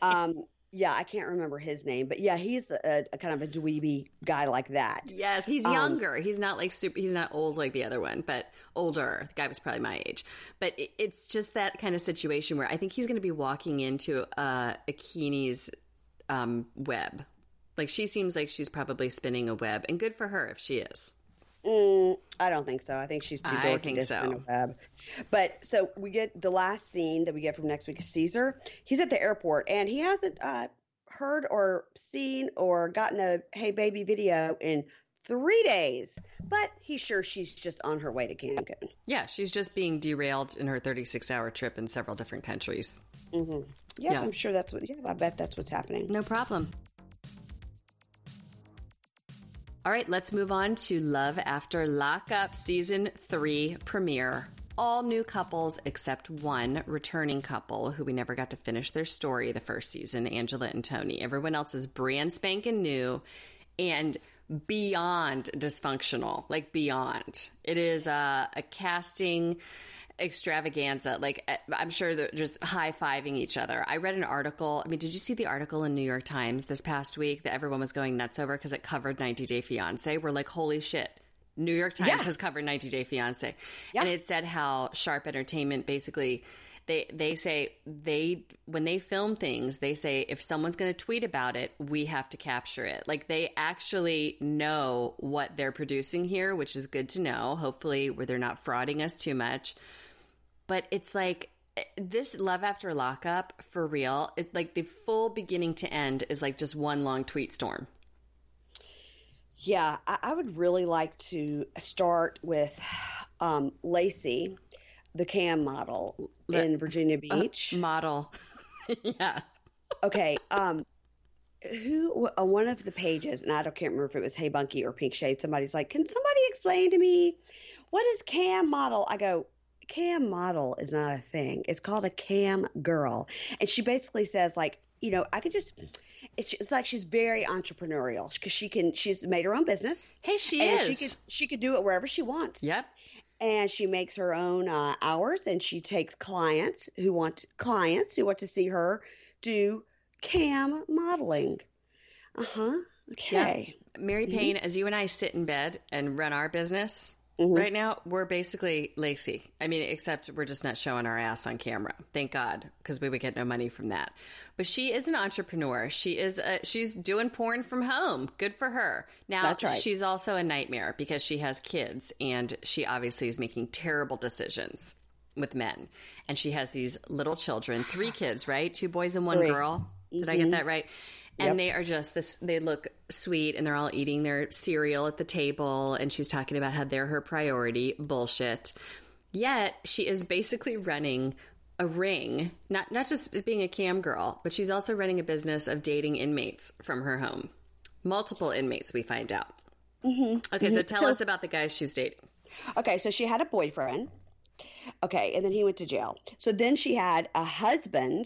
Um, yeah, I can't remember his name, but yeah, he's a, a kind of a dweeby guy like that. yes, he's Um, younger. He's not like super. He's not old like the other one, but older. The guy was probably my age. But it, it's just that kind of situation where I think he's going to be walking into uh, Akinyi's um, web. Like she seems like she's probably spinning a web, and good for her if she is. Mm, I don't think so. I think she's too dorky think to spin so. a web. But so we get the last scene that we get from next week is Caesar. He's at the airport and he hasn't uh, heard or seen or gotten a "Hey Baby" video in three days. But he's sure she's just on her way to Cancun. Yeah, she's just being derailed in her 36 hour trip in several different countries. hmm Yeah, Yeah. I'm sure that's what. Yeah, I bet that's what's happening. No problem. All right, let's move on to Love After Lockup Season 3 premiere. All new couples except one returning couple who we never got to finish their story the first season, Angela and Tony. Everyone else is brand spanking new and beyond dysfunctional, like beyond. It is a, a casting extravaganza. Like eh, I'm sure they're just high fiving each other. I read an article. I mean, did you see the article in New York Times this past week that everyone was going nuts over because it covered 90 Day Fiance? We're like, holy shit. New York Times Yeah. has covered 90 Day Fiance, Yeah. and it said how Sharp Entertainment basically they they say they when they film things they say if someone's going to tweet about it we have to capture it like they actually know what they're producing here which is good to know hopefully where they're not frauding us too much but it's like eh, this love after lockup for real it's like the full beginning to end is like just one long tweet storm Yeah, I, I would really like to start with um, Lacey, the cam model in Virginia Uh, Beach. model. yeah. okay. Um, who on one of the pages, and I don't can't remember if it was Hey Bunkie or Pink Shade. Somebody's like, "Can somebody explain to me what is cam model?" I go, "Cam model is not a thing. It's called a cam girl." And she basically says, like, you know, I could just. It's, it's like she's very entrepreneurial because she can. She's made her own business, Hey, she is. she could she could do it wherever she wants Yep. and she makes her own uh, hours and she takes clients who want clients who want to see her do cam modeling uh-huh okay Mary Mm-hmm. Payne, as you and I sit in bed and run our business Mm-hmm. right now, we're basically Lacey. I mean, except we're just not showing our ass on camera. Thank God, because we would get no money from that. But she is an entrepreneur. She is. A, she's doing porn from home. Good for her. Now right. she's also a nightmare because she has kids, and she obviously is making terrible decisions with men. And she has these little children, three kids, right? Two boys and one Three. girl. Did I get that right? And they are just this, they look sweet and they're all eating their cereal at the table. And she's talking about how they're her priority. Bullshit. Yet she is basically running a ring, not, not just being a cam girl, but she's also running a business of dating inmates from her home. Multiple inmates, we find out. Mm-hmm. Okay, so mm-hmm. tell So- us about the guys she's dating. okay so she had a boyfriend okay and then he went to jail so then she had a husband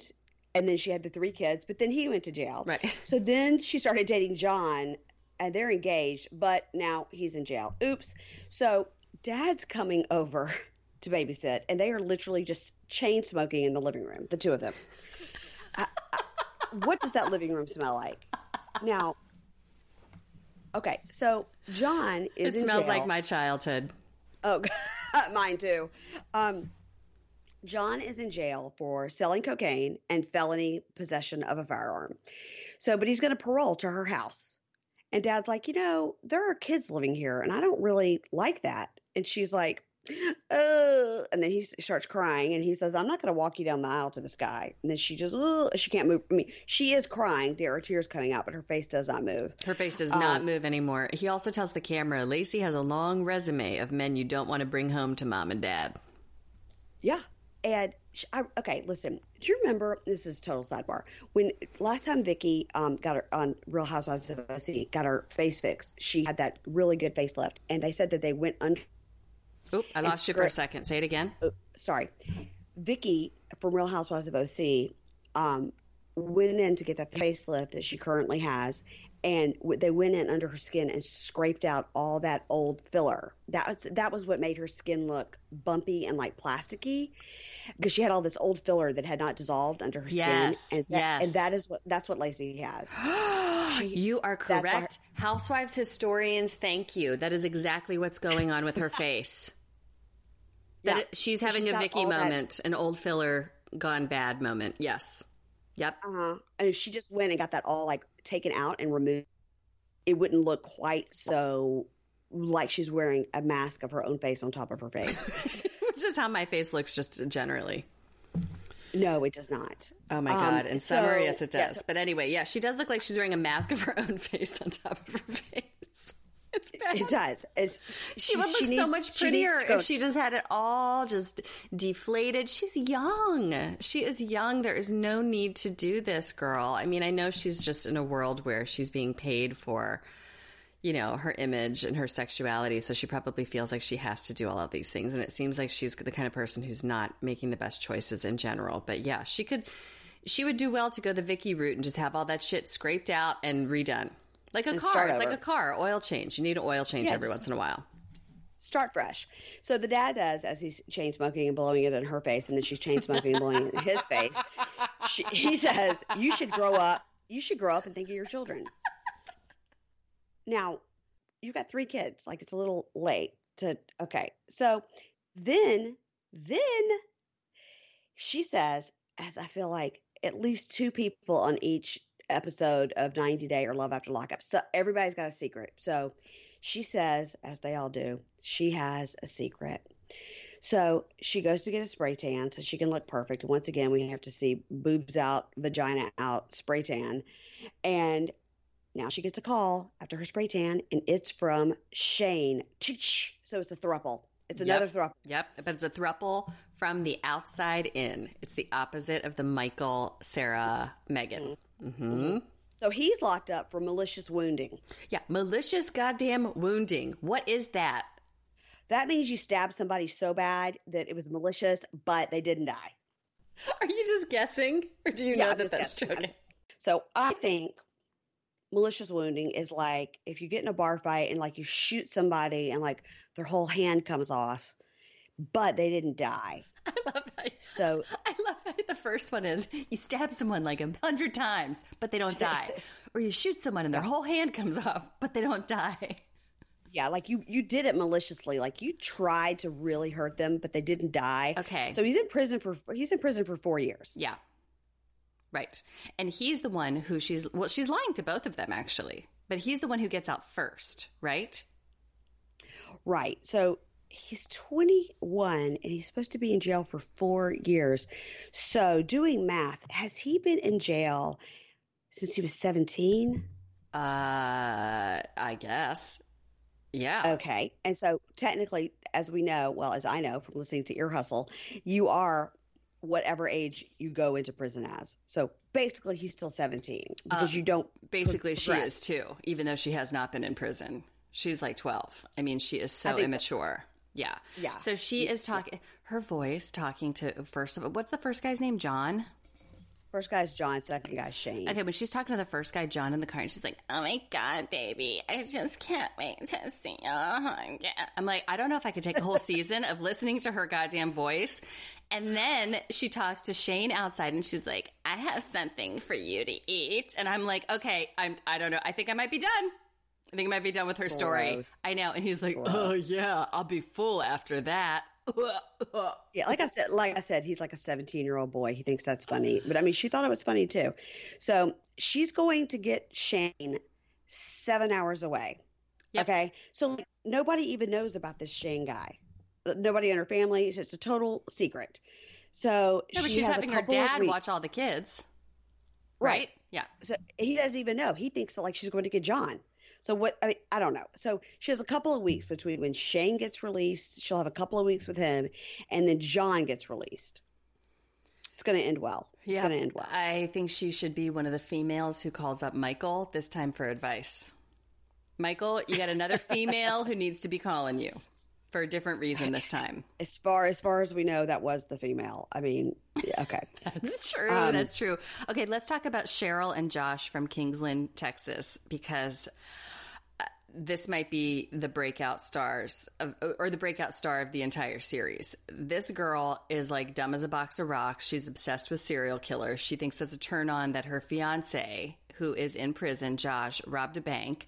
and then she had the three kids but then he went to jail Right. so then she started dating john and they're engaged but now he's in jail oops so dad's coming over to babysit and they are literally just chain smoking in the living room the two of them I, I, what does that living room smell like now okay so john is It smells jail. like my childhood. Oh, mine too. Um, John is in jail for selling cocaine and felony possession of a firearm. So, but he's going to parole to her house. And dad's like, you know, there are kids living here and I don't really like that. And she's like, oh, and then he starts crying and he says, I'm not going to walk you down the aisle to this guy. And then she just, oh, she can't move. I mean, she is crying. There are tears coming out, but her face does not move. Her face does Um, not move anymore. He also tells the camera, Lacey has a long resume of men you don't want to bring home to mom and dad. Yeah. And sh I, okay, listen. Do you remember? This is total sidebar. When last time Vicki um, got her on Real Housewives of OC got her face fixed, she had that really good facelift, and they said that they went under. Oop, I lost you for a second. Say it again. Uh, sorry, Vicki from Real Housewives of OC um, went in to get that facelift that she currently has, and they went in under her skin and scraped out all that old filler. That was that was what made her skin look bumpy and like plasticky, because she had all this old filler that had not dissolved under her Yes, skin. And that, yes. and that is what that's what Lacey has. She- You are correct. Housewives historians, thank you. That is exactly what's going on with her face. That Yeah. it- she's having she's a Vicki all that- moment, an old filler gone bad moment. Yes. Yep. Uh-huh. And if she just went and got that all like taken out and removed, it wouldn't look quite so like she's wearing a mask of her own face on top of her face. Which is how my face looks just generally. no, it does not. Oh my Um, god! In summer, so- yes, it does. but anyway, yeah, she does look like she's wearing a mask of her own face on top of her face. Bad. It does. It's, She would look so needs- much prettier go- if she just had it all just deflated. She's young. She is young. There is no need to do this, girl. I mean, I know she's just in a world where she's being paid for, you know, her image and her sexuality. So she probably feels like she has to do all of these things. And it seems like she's the kind of person who's not making the best choices in general. But yeah, she could, she would do well to go the Vicki route and just have all that shit scraped out and redone. Like a car. It's like a car, oil change. You need an oil change every once in a while. start fresh. So the dad does as he's chain smoking and blowing it in her face, and then she's chain smoking and blowing it in his face. She, he says, "You should grow up. You should grow up and think of your children." Now, you've got three kids. Like it's a little late to. Okay, so then, then she says, as I feel like at least two people on each episode of 90 Day or Love After Lockup. So everybody's got a secret. So she says, as they all do, she has a secret. So she goes to get a spray tan so she can look perfect. Once again, we have to see boobs out, vagina out, spray tan. And now she gets a call after her spray tan, and it's from Shane. So it's a thruple. It's another Yep. throuple. Yep, but it's a thruple from the outside in. It's the opposite of the Michael, Sarah, Megan. Mm-hmm. Hmm So he's locked up for malicious wounding. Yeah, malicious goddamn wounding. What is that? That means you stabbed somebody so bad that it was malicious, but they didn't die. Are you just guessing, or do you Yeah, know I'm that that's guessing. joking? So I think malicious wounding is like if you get in a bar fight and like you shoot somebody and like their whole hand comes off, but they didn't die. I love how you- So I love how the first one is you stab someone like a hundred times, but they don't die, or you shoot someone and their whole hand comes off, but they don't die. yeah, like you you did it maliciously. Like you tried to really hurt them, but they didn't die. Okay. So he's in prison for he's in prison for four years. Yeah. Right. And he's the one who she's, well, she's lying to both of them actually, but he's the one who gets out first, right? Right. So he's 21 and he's supposed to be in jail for four years. So doing math, has he been in jail since he was 17? Uh, I guess. Yeah. Okay. And so technically, as we know, well, as I know from listening to Ear Hustle, you are whatever age you go into prison as. So basically, he's still 17 because Uh, you don't. Basically, she is too, even though she has not been in prison. She's like 12. I mean, she is so immature. Yeah. Yeah. So she is talking, her voice talking to, first of all, what's the first guy's name? John? First guy's John, second guy's Shane. Okay, when she's talking to the first guy, John, in the car, and she's like, "Oh my god, baby, I just can't wait to see you." I'm like, I don't know if I could take a whole season of listening to her goddamn voice. And then she talks to Shane outside, and she's like, "I have something for you to eat," and I'm like, "Okay, I'm. I don't know. I think I might be done. I think I might be done with her story. I know." And he's like, "Oh yeah, I'll be full after that." Yeah, like I said, like I said, he's like a 17 year old boy. He thinks that's funny, but I mean, she thought it was funny too. So she's going to get Shane seven hours away. Yep. Okay, so like, nobody even knows about this Shane guy. Nobody in her family. It's a total secret. So No, she she's having her dad watch all the kids, Right. right? Yeah. So he doesn't even know. He thinks that like she's going to get John. So what? I mean, I don't know. So she has a couple of weeks between when Shane gets released. She'll have a couple of weeks with him, and then John gets released. It's going to end well. It's going to end well. I think she should be one of the females who calls up Michael this time for advice. Michael, you got another female who needs to be calling you for a different reason this time. As far as far as we know, that was the female. I mean, okay. That's true. Um, that's true. Okay, let's talk about Cheryl and Josh from Kingsland, Texas, because uh, this might be the breakout stars of, or the breakout star of the entire series. This girl is like dumb as a box of rocks. She's obsessed with serial killers. She thinks it's a turn on that her fiance, who is in prison, Josh, robbed a bank.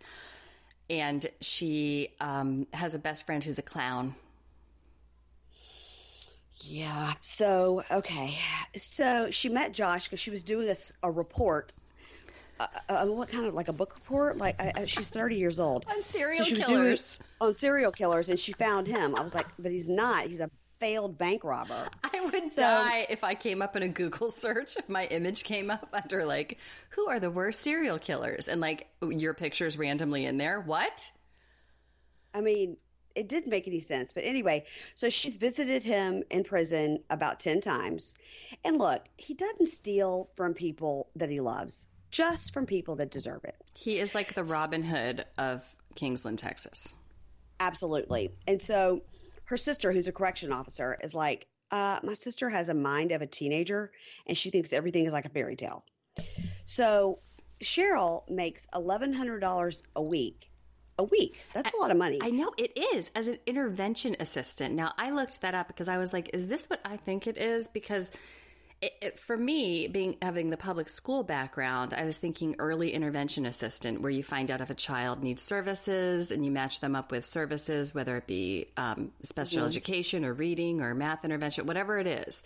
And she um, has a best friend who's a clown. Yeah. So okay. So she met Josh because she was doing a report. Uh, uh, what kind of like a book report? Like I, I, she's thirty years old. On serial was killers. doing on serial killers, and she found him. I was like, but he's not. He's a failed bank robber. I would So- die if I came up in a Google search, if my image came up under like, who are the worst serial killers? And like your picture's randomly in there. What? I mean, it didn't make any sense. But anyway, so she's visited him in prison about 10 times. And look, he doesn't steal from people that he loves, just from people that deserve it. He is like the Robin Hood of Kingsland, Texas. Absolutely. And so her sister, who's a correction officer, is like, uh, my sister has a mind of a teenager and she thinks everything is like a fairy tale. So Cheryl makes $1,100 a week. A week. That's a lot of money. I know it is as an intervention assistant. Now, I looked that up because I was like, is this what I think it is? Because it, it, for me, being having the public school background, I was thinking early intervention assistant, where you find out if a child needs services and you match them up with services, whether it be um, special education or reading or math intervention, whatever it is.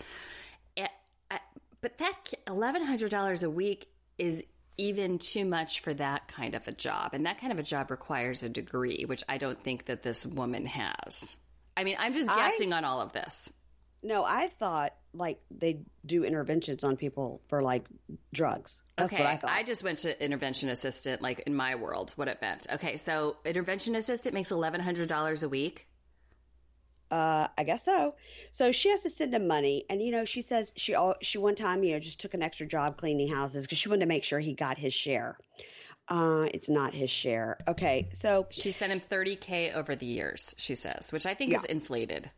Eh, I- but that eleven hundred dollars a week is even too much for that kind of a job, and that kind of a job requires a degree, which I don't think that this woman has. I mean, I'm just I- guessing on all of this. No, I thought like they do interventions on people for like drugs. That's okay, what I thought. just went to intervention assistant, like in my world, what it meant. Okay, so intervention assistant makes eleven hundred dollars a week. uh, I guess so. So she has to send him money, and you know, she says she she one time you know just took an extra job cleaning houses because she wanted to make sure he got his share. Uh, it's not his share. Okay, so she sent him 30k over the years. She says, which I think yeah. is inflated.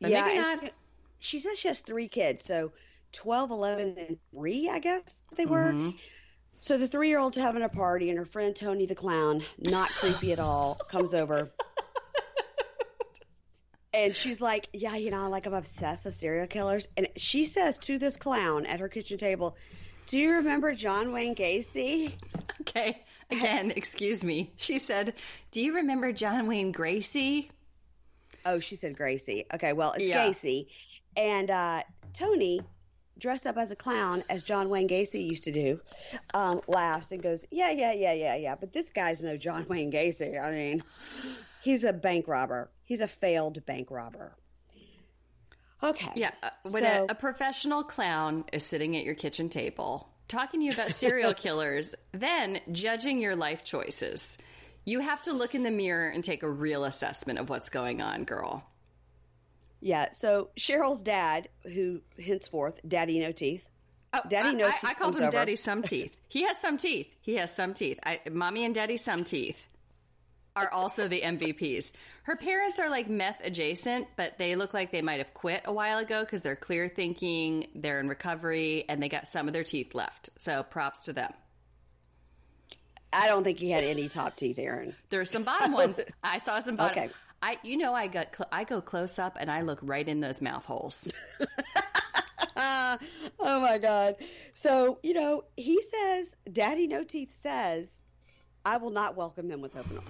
But yeah, maybe not. She says she has three kids, so 12, 11, and three, I guess they were. Mm-hmm. So the three year old's having a party, and her friend Tony the clown, not creepy at all, comes over. And she's like, Yeah, you know, like I'm obsessed with serial killers. And she says to this clown at her kitchen table, Do you remember John Wayne Gacy? Okay. Again, excuse me. She said, Do you remember John Wayne Gracie? Oh, she said Gracie. Okay, well, it's yeah. Gacy. And uh, Tony dressed up as a clown, as John Wayne Gacy used to do, um, laughs and goes, "Yeah, yeah, yeah, yeah, yeah." But this guy's no John Wayne Gacy. I mean, he's a bank robber. He's a failed bank robber. Okay. Yeah. Uh, when so, a, a professional clown is sitting at your kitchen table talking to you about serial killers, then judging your life choices, you have to look in the mirror and take a real assessment of what's going on, girl. Yeah. So Cheryl's dad, who henceforth Daddy No Teeth. Oh, Daddy No I, Teeth. I, I called him over. Daddy Some Teeth. He has some teeth. He has some teeth. I, Mommy and Daddy Some Teeth are also the MVPs. Her parents are like meth adjacent, but they look like they might have quit a while ago because they're clear thinking, they're in recovery, and they got some of their teeth left. So props to them. I don't think he had any top teeth, Erin. There are some bottom ones. I saw some bottom. Okay. I, you know, I got, cl- I go close up and I look right in those mouth holes. oh my god! So you know, he says, "Daddy No Teeth says, I will not welcome them with open arms."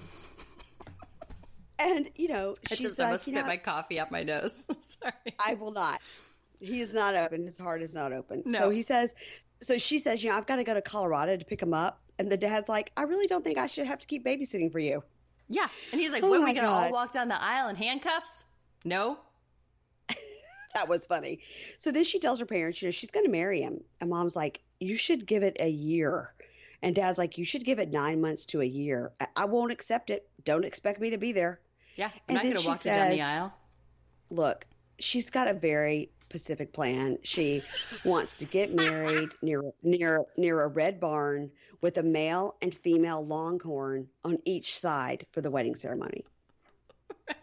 And you know, I just like, almost spit know, my coffee up my nose. Sorry, I will not. He is not open. His heart is not open. No. So he says. So she says, you know, I've got to go to Colorado to pick him up. And the dad's like, I really don't think I should have to keep babysitting for you. Yeah. And he's like, oh what are we going to all walk down the aisle in handcuffs? No. that was funny. So then she tells her parents, you know, she's going to marry him. And mom's like, you should give it a year. And dad's like, you should give it nine months to a year. I, I won't accept it. Don't expect me to be there. Yeah. I'm and not going to walk says, down the aisle. Look, she's got a very specific plan. She wants to get married near near near a red barn with a male and female longhorn on each side for the wedding ceremony. Right.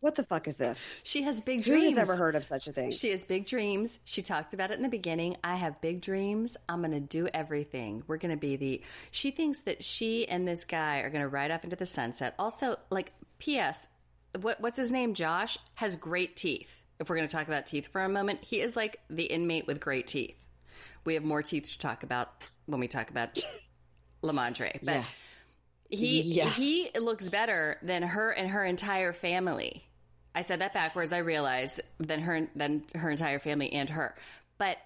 What the fuck is this? She has big dreams. Who has ever heard of such a thing? She has big dreams. She talked about it in the beginning. I have big dreams. I'm going to do everything. We're going to be the. She thinks that she and this guy are going to ride off into the sunset. Also, like, P.S. What, what's his name? Josh has great teeth. If we're going to talk about teeth for a moment, he is like the inmate with great teeth. We have more teeth to talk about when we talk about Lamondre, but. Yeah. He yeah. he looks better than her and her entire family. I said that backwards. I realized than her than her entire family and her. But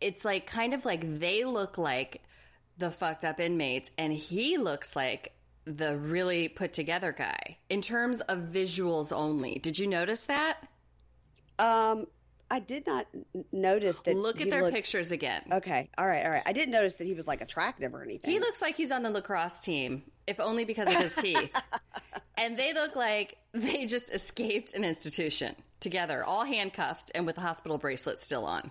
it's like kind of like they look like the fucked up inmates and he looks like the really put together guy in terms of visuals only. Did you notice that? Um I did not notice that. Look at their looks, pictures again. Okay, all right, all right. I didn't notice that he was like attractive or anything. He looks like he's on the lacrosse team, if only because of his teeth. and they look like they just escaped an institution together, all handcuffed and with the hospital bracelet still on.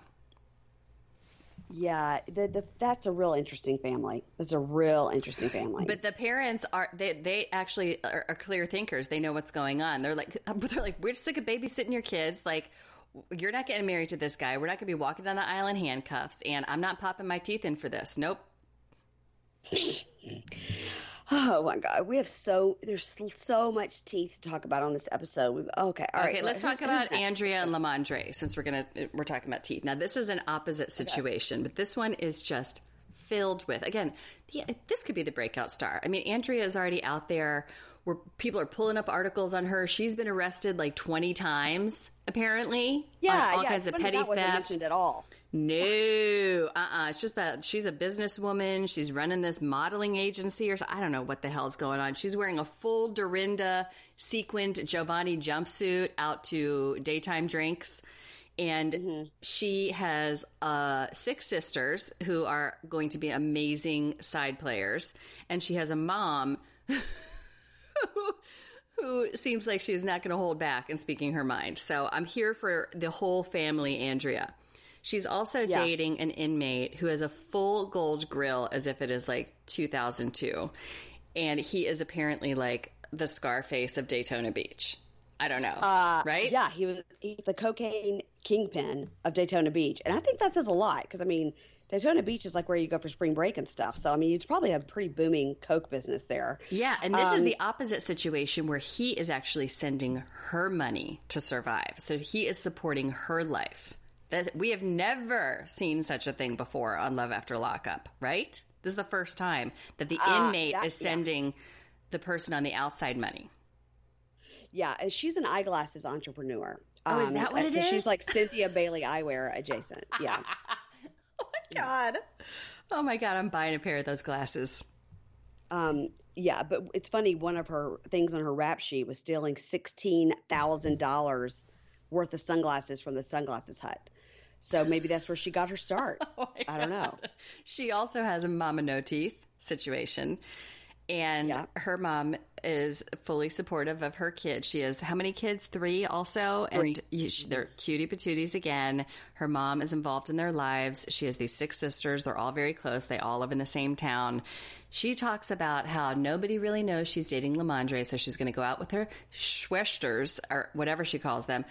Yeah, the, the, that's a real interesting family. That's a real interesting family. But the parents are they they actually are, are clear thinkers. They know what's going on. They're like they're like we're sick of babysitting your kids. Like you're not getting married to this guy. We're not going to be walking down the aisle in handcuffs, and I'm not popping my teeth in for this. Nope. Oh my god, we have so there's so much teeth to talk about on this episode. We've, okay, all okay, right, let's talk about Andrea and Lamondre since we're gonna we're talking about teeth. Now this is an opposite situation, okay. but this one is just filled with again. The, this could be the breakout star. I mean, Andrea is already out there where people are pulling up articles on her. She's been arrested like 20 times, apparently. Yeah, all yeah, kinds of petty theft. mentioned at all. No, uh, uh It's just about she's a businesswoman. She's running this modeling agency, or so, I don't know what the hell's going on. She's wearing a full Dorinda sequined Giovanni jumpsuit out to daytime drinks, and mm-hmm. she has uh, six sisters who are going to be amazing side players, and she has a mom. who, who seems like she's not going to hold back in speaking her mind. So I'm here for the whole family, Andrea. She's also Yeah. dating an inmate who has a full gold grill as if it is like 2002. And he is apparently like the Scarface of Daytona Beach. I don't know. Uh, right? Yeah, he was he's the cocaine kingpin of Daytona Beach, and I think that says a lot because I mean, Daytona Beach is like where you go for spring break and stuff. So I mean, you'd probably have a pretty booming coke business there. Yeah, and this is Um, the opposite situation where he is actually sending her money to survive. So he is supporting her life. That we have never seen such a thing before on Love After Lockup, right? This is the first time that the Uh, inmate that- is yeah. sending the person on the outside money. Yeah, she's an eyeglasses entrepreneur. Um, Oh, is that what it so is? She's like Cynthia Bailey eyewear adjacent. Yeah. Oh my god. Oh my god, I'm buying a pair of those glasses. Um, yeah, but it's funny. One of her things on her rap sheet was stealing sixteen thousand dollars worth of sunglasses from the sunglasses hut. So maybe that's where she got her start. Oh I don't know. She also has a mama no teeth situation. And Yeah. her mom is fully supportive of her kids. She has how many kids? Three also. And they're cutie patooties again. Her mom is involved in their lives. She has these six sisters. They're all very close. They all live in the same town. She talks about how nobody really knows she's dating Lamondre, so she's going to go out with her Schwesters, or whatever she calls them,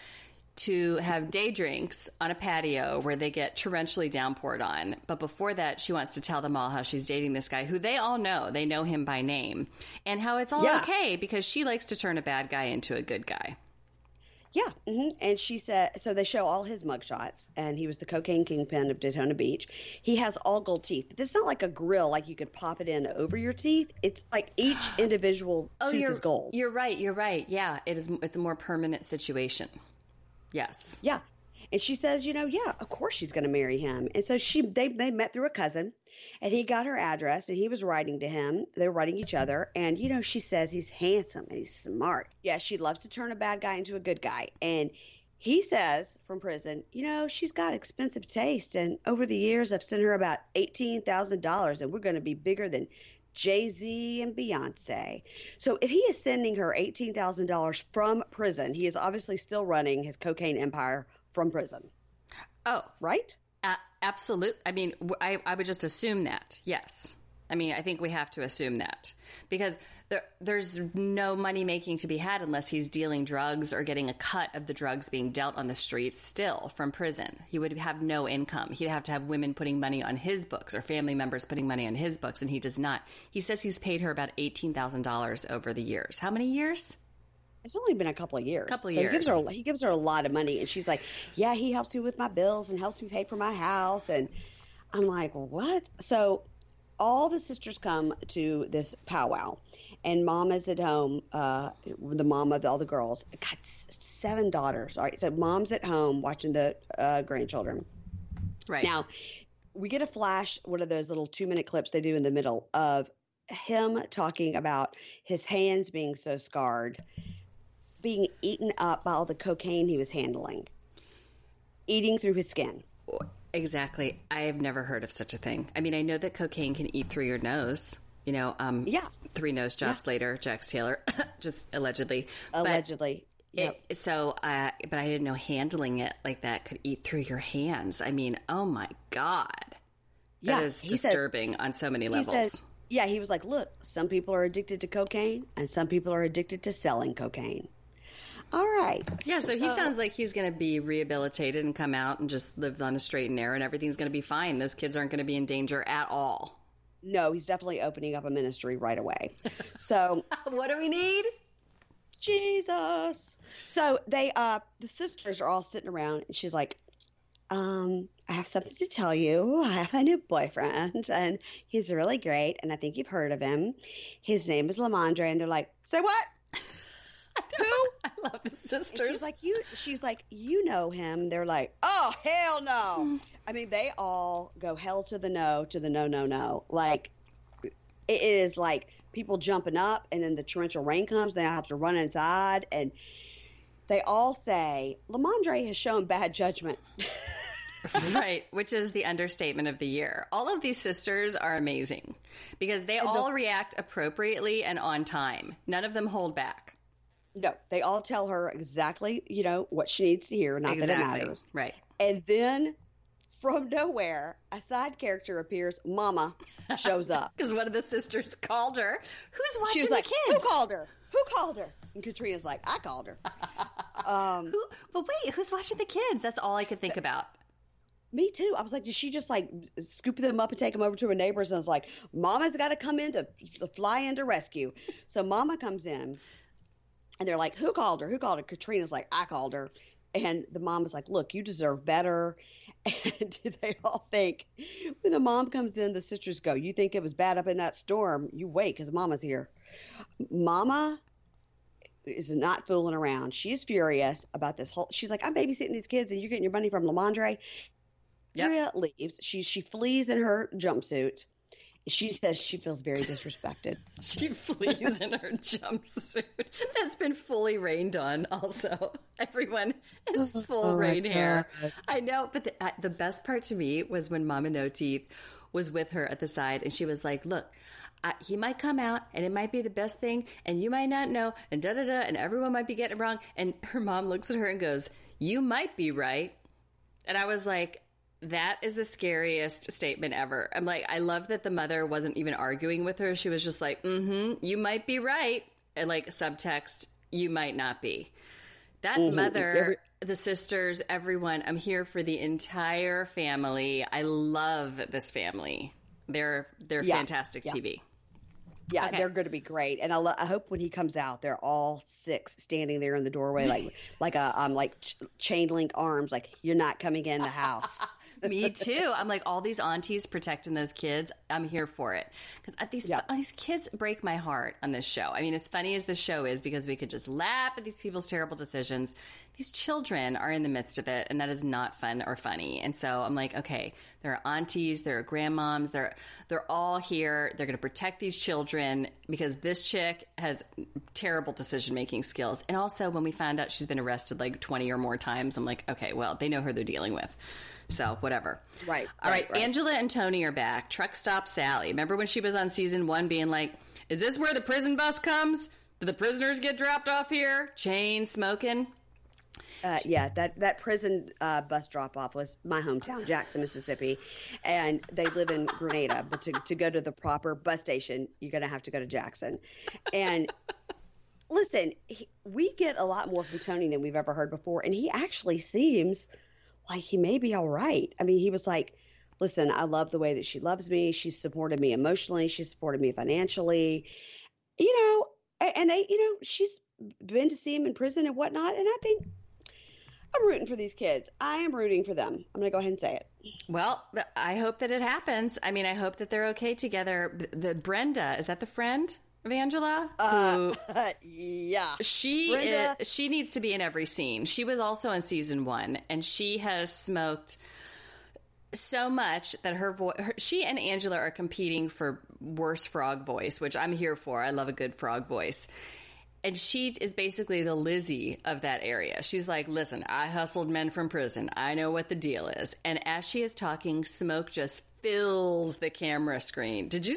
to have day drinks on a patio where they get torrentially downpoured on. But before that, she wants to tell them all how she's dating this guy who they all know. They know him by name. And how it's all Yeah. okay because she likes to turn a bad guy into a good guy. Yeah, hmm and she said so. They show all his mugshots, and he was the cocaine kingpin of Daytona Beach. He has all gold teeth. But this is not like a grill, like you could pop it in over your teeth. It's like each individual tooth Oh, you're is gold. You're right. You're right. Yeah, it is. It's a more permanent situation. Yes. Yeah. And she says, you know, yeah, of course she's going to marry him. And so she they they met through a cousin and he got her address and he was writing to him. They were writing each other and you know, she says he's handsome and he's smart. Yeah, she loves to turn a bad guy into a good guy. And he says from prison, you know, she's got expensive taste and over the years I've sent her about $18,000 and we're going to be bigger than Jay Z and Beyonce. So if he is sending her $18,000 from prison, he is obviously still running his cocaine empire from prison, Oh, right? A- absolute. I mean, I, I would just assume that. Yes. I mean, I think we have to assume that because there, there's no money making to be had unless he's dealing drugs or getting a cut of the drugs being dealt on the streets still from prison. He would have no income. He'd have to have women putting money on his books or family members putting money on his books, and he does not. He says he's paid her about $18,000 over the years. How many years? It's only been a couple of years. Couple of so He gives, years. her, he gives her a lot of money, and she's like, "Yeah, he helps me with my bills and helps me pay for my house." And I'm like, "What?" So all the sisters come to this powwow, and mom is at home. Uh, the mom of all the girls got seven daughters. All right, so mom's at home watching the uh, grandchildren. Right. Now, we get a flash, one of those little two minute clips they do in the middle of him talking about his hands being so scarred, being eaten up by all the cocaine he was handling, eating through his skin. Exactly. I have never heard of such a thing. I mean, I know that cocaine can eat through your nose. You know, um, Yeah. Three nose jobs later, Jax Taylor, just allegedly. Allegedly. it- so, uh, but I didn't know handling it like that could eat through your hands. I mean, oh my god, that Yeah, is he says- disturbing on so many levels. says, yeah, he was like, look, some people are addicted to cocaine and some people are addicted to selling cocaine. All right. yeah, so he sounds like he's going to be rehabilitated and come out and just live on the straight and narrow, and everything's going to be fine. Those kids aren't going to be in danger at all. No, he's definitely opening up a ministry right away. So what do we need? Jesus. So they uh the sisters are all sitting around and she's like, um, I have something to tell you. I have a new boyfriend and he's really great and I think you've heard of him. His name is Lamondre and they're like, Say what? Who? I love the And sisters. she's like, You she's like, You know him. They're like, Oh hell no. I mean, they all go hell to the no to the no no no. Like it is like people jumping up and then the torrential rain comes, they have to run inside and they all say Lamondre has shown bad judgment. right, which is the understatement of the year. All of these sisters are amazing because they all react appropriately and on time. None of them hold back. No, they all tell her exactly, you know, what she needs to hear, not exactly. that it matters. Right. And then from nowhere, a side character appears. Mama shows up. Because one of the sisters called her. Who's watching She's the like, kids? Who called her? Who called her? And Katrina's like, I called her. Um, Who? But wait, who's watching the kids? That's all I could think about. me too. I was like, did she just like scoop them up and take them over to her neighbors? And it's like, Mama's got to come in to fly in to rescue. So Mama comes in, and they're like, who called her? Who called her? Katrina's like, I called her. And the mom was like, look, you deserve better. And they all think when the mom comes in, the sisters go, you think it was bad up in that storm? You wait, because Mama's here. Mama is not fooling around. She's furious about this whole. She's like, I'm babysitting these kids, and you're getting your money from Lamondre. Yep. Andrea leaves. She she flees in her jumpsuit. She says she feels very disrespected. She flees in her jumpsuit that's been fully rained on. Also, everyone is full Oh rain hair. I know, but the, uh, the best part to me was when Mama No Teeth was with her at the side, and she was like, "Look." Uh, he might come out and it might be the best thing and you might not know and da da da and everyone might be getting it wrong and her mom looks at her and goes you might be right and I was like, that is the scariest statement ever. I'm like, I love that the mother wasn't even arguing with her. She was just like, mm hmm, you might be right. And like subtext, you might not be. That mother, Every- the sisters, everyone, I'm here for the entire family. I love this family. They're they're Yeah, fantastic yeah. TV. Yeah, Okay. they're going to be great, and I, lo- I hope when he comes out, they're all six standing there in the doorway, like like a um like ch- chain link arms, like you're not coming in the house. Me too. I'm like all these aunties protecting those kids. I'm here for it because uh, these Yeah. Uh, these kids break my heart on this show. I mean, as funny as the show is, because we could just laugh at these people's terrible decisions. These children are in the midst of it, and that is not fun or funny. And so I'm like, okay, there are aunties, there are grandmoms, they're they're all here. They're going to protect these children because this chick has terrible decision making skills. And also, when we found out she's been arrested like 20 or more times, I'm like, okay, well, they know who they're dealing with. So whatever. Right, All right. right, right. Angela and Tony are back. Truck stop Sally. Remember when she was on season one being like, is this where the prison bus comes? Do the prisoners get dropped off here? Chain smoking? Uh, yeah, that that prison uh, bus drop off was my hometown, Jackson, Mississippi, and they live in Grenada. But to to go to the proper bus station, you're going to have to go to Jackson. And listen, he, we get a lot more from Tony than we've ever heard before, and he actually seems like he may be all right. I mean, he was like, "Listen, I love the way that she loves me. She's supported me emotionally. She's supported me financially. You know, and they, you know, she's been to see him in prison and whatnot. And I think I'm rooting for these kids. I am rooting for them. I'm going to go ahead and say it. Well, I hope that it happens. I mean, I hope that they're okay together. The Brenda, is that the friend of Angela? Uh, who yeah. she is, she needs to be in every scene. She was also in season one, and she has smoked so much that her voice. She and Angela are competing for worst frog voice, which I'm here for. I love a good frog voice. And she is basically the Lizzie of that area. She's like, listen, I hustled men from prison. I know what the deal is. And as she is talking, smoke just fills the camera screen. Did you?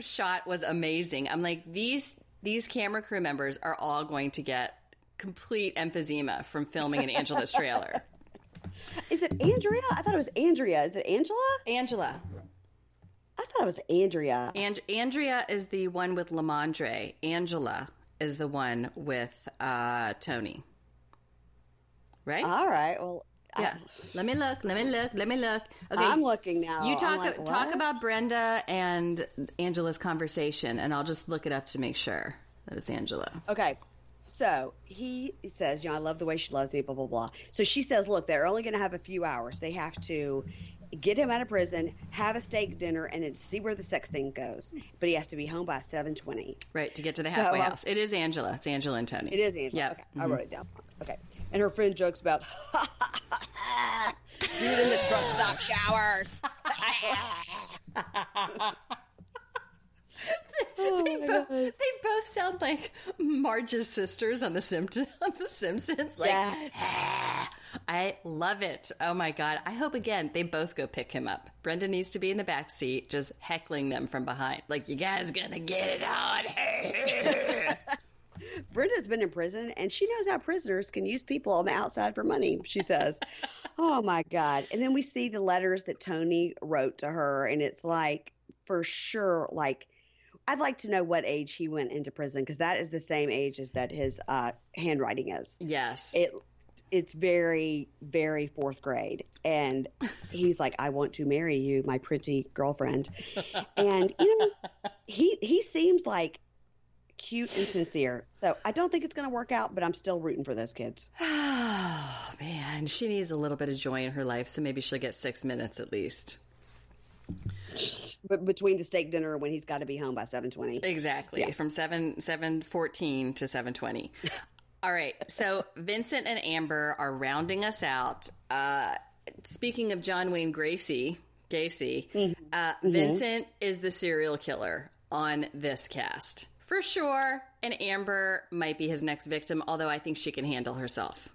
Shot was amazing. I'm like, these these camera crew members are all going to get complete emphysema from filming in Angela's trailer. Is it Andrea? I thought it was Andrea. Is it Angela? Angela. I thought it was Andrea. And Andrea is the one with Lamondre. Angela is the one with uh, Tony. Right? All right. Well, yeah. Let me look. Let me look. Let me look. Okay. I'm looking now. You talk like, talk about Brenda and Angela's conversation, and I'll just look it up to make sure that it's Angela. Okay. So he says, you know, I love the way she loves me, blah, blah, blah. So she says, look, they're only going to have a few hours. They have to get him out of prison, have a steak dinner, and then see where the sex thing goes. But he has to be home by 720. Right to get to the So, halfway uh, house. It is Angela. It's Angela and Tony. It is Angela. Yeah. Okay. I wrote it down. Okay. And her friend jokes about, do it in the truck stop showers. Oh they, both, they both sound like Marge's sisters on the Simpsons. On the Simpsons, like Yes. Ah, I love it. Oh my god! I hope again they both go pick him up. Brenda needs to be in the back seat, just heckling them from behind, like you guys gonna get it on. Brenda's been in prison and she knows how prisoners can use people on the outside for money, she says. oh my God. And then we see the letters that Tony wrote to her, and it's like, for sure, like, I'd like to know what age he went into prison because that is the same age as that his uh, handwriting is. Yes. It it's very very fourth grade and he's like i want to marry you my pretty girlfriend and you know he he seems like cute and sincere so i don't think it's going to work out but i'm still rooting for those kids oh man she needs a little bit of joy in her life so maybe she'll get six minutes at least but between the steak dinner when he's got to be home by 7.20 exactly yeah. from 7 7.14 to 7.20 all right. So Vincent and Amber are rounding us out. Uh, speaking of John Wayne Gracie, Gacy, mm-hmm. Uh, mm-hmm. Vincent is the serial killer on this cast for sure. And Amber might be his next victim, although I think she can handle herself.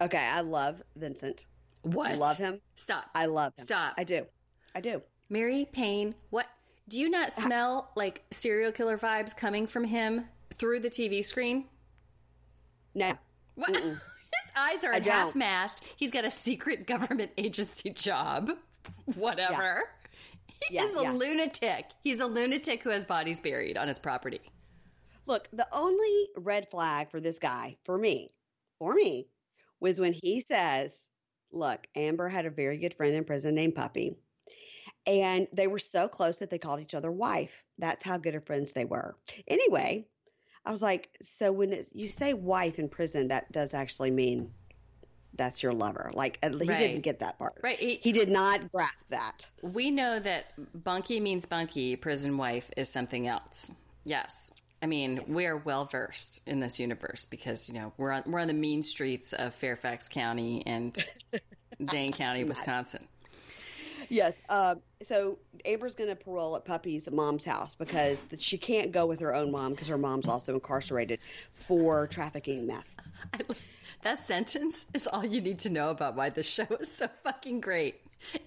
Okay, I love Vincent. What? I love him. Stop. I love him. Stop. I do. I do. Mary Payne, what? Do you not ah. smell like serial killer vibes coming from him through the TV screen? No. What? His eyes are half mast. He's got a secret government agency job. Whatever. He yeah, is a yeah. lunatic. He's a lunatic who has bodies buried on his property. Look, the only red flag for this guy, for me, for me, was when he says, Look, Amber had a very good friend in prison named Puppy. And they were so close that they called each other wife. That's how good of friends they were. Anyway, I was like, so when you say wife in prison, that does actually mean that's your lover. Like he right. didn't get that part. Right. He, he, did not grasp that. We know that bunkie means bunkie. Prison wife is something else. Yes. I mean, we are well versed in this universe because you know we're on we're on the mean streets of Fairfax County and Dane County, Wisconsin. Yes. Uh, so Amber's going to parole at Puppy's mom's house because she can't go with her own mom because her mom's also incarcerated for trafficking meth. That sentence is all you need to know about why this show is so fucking great.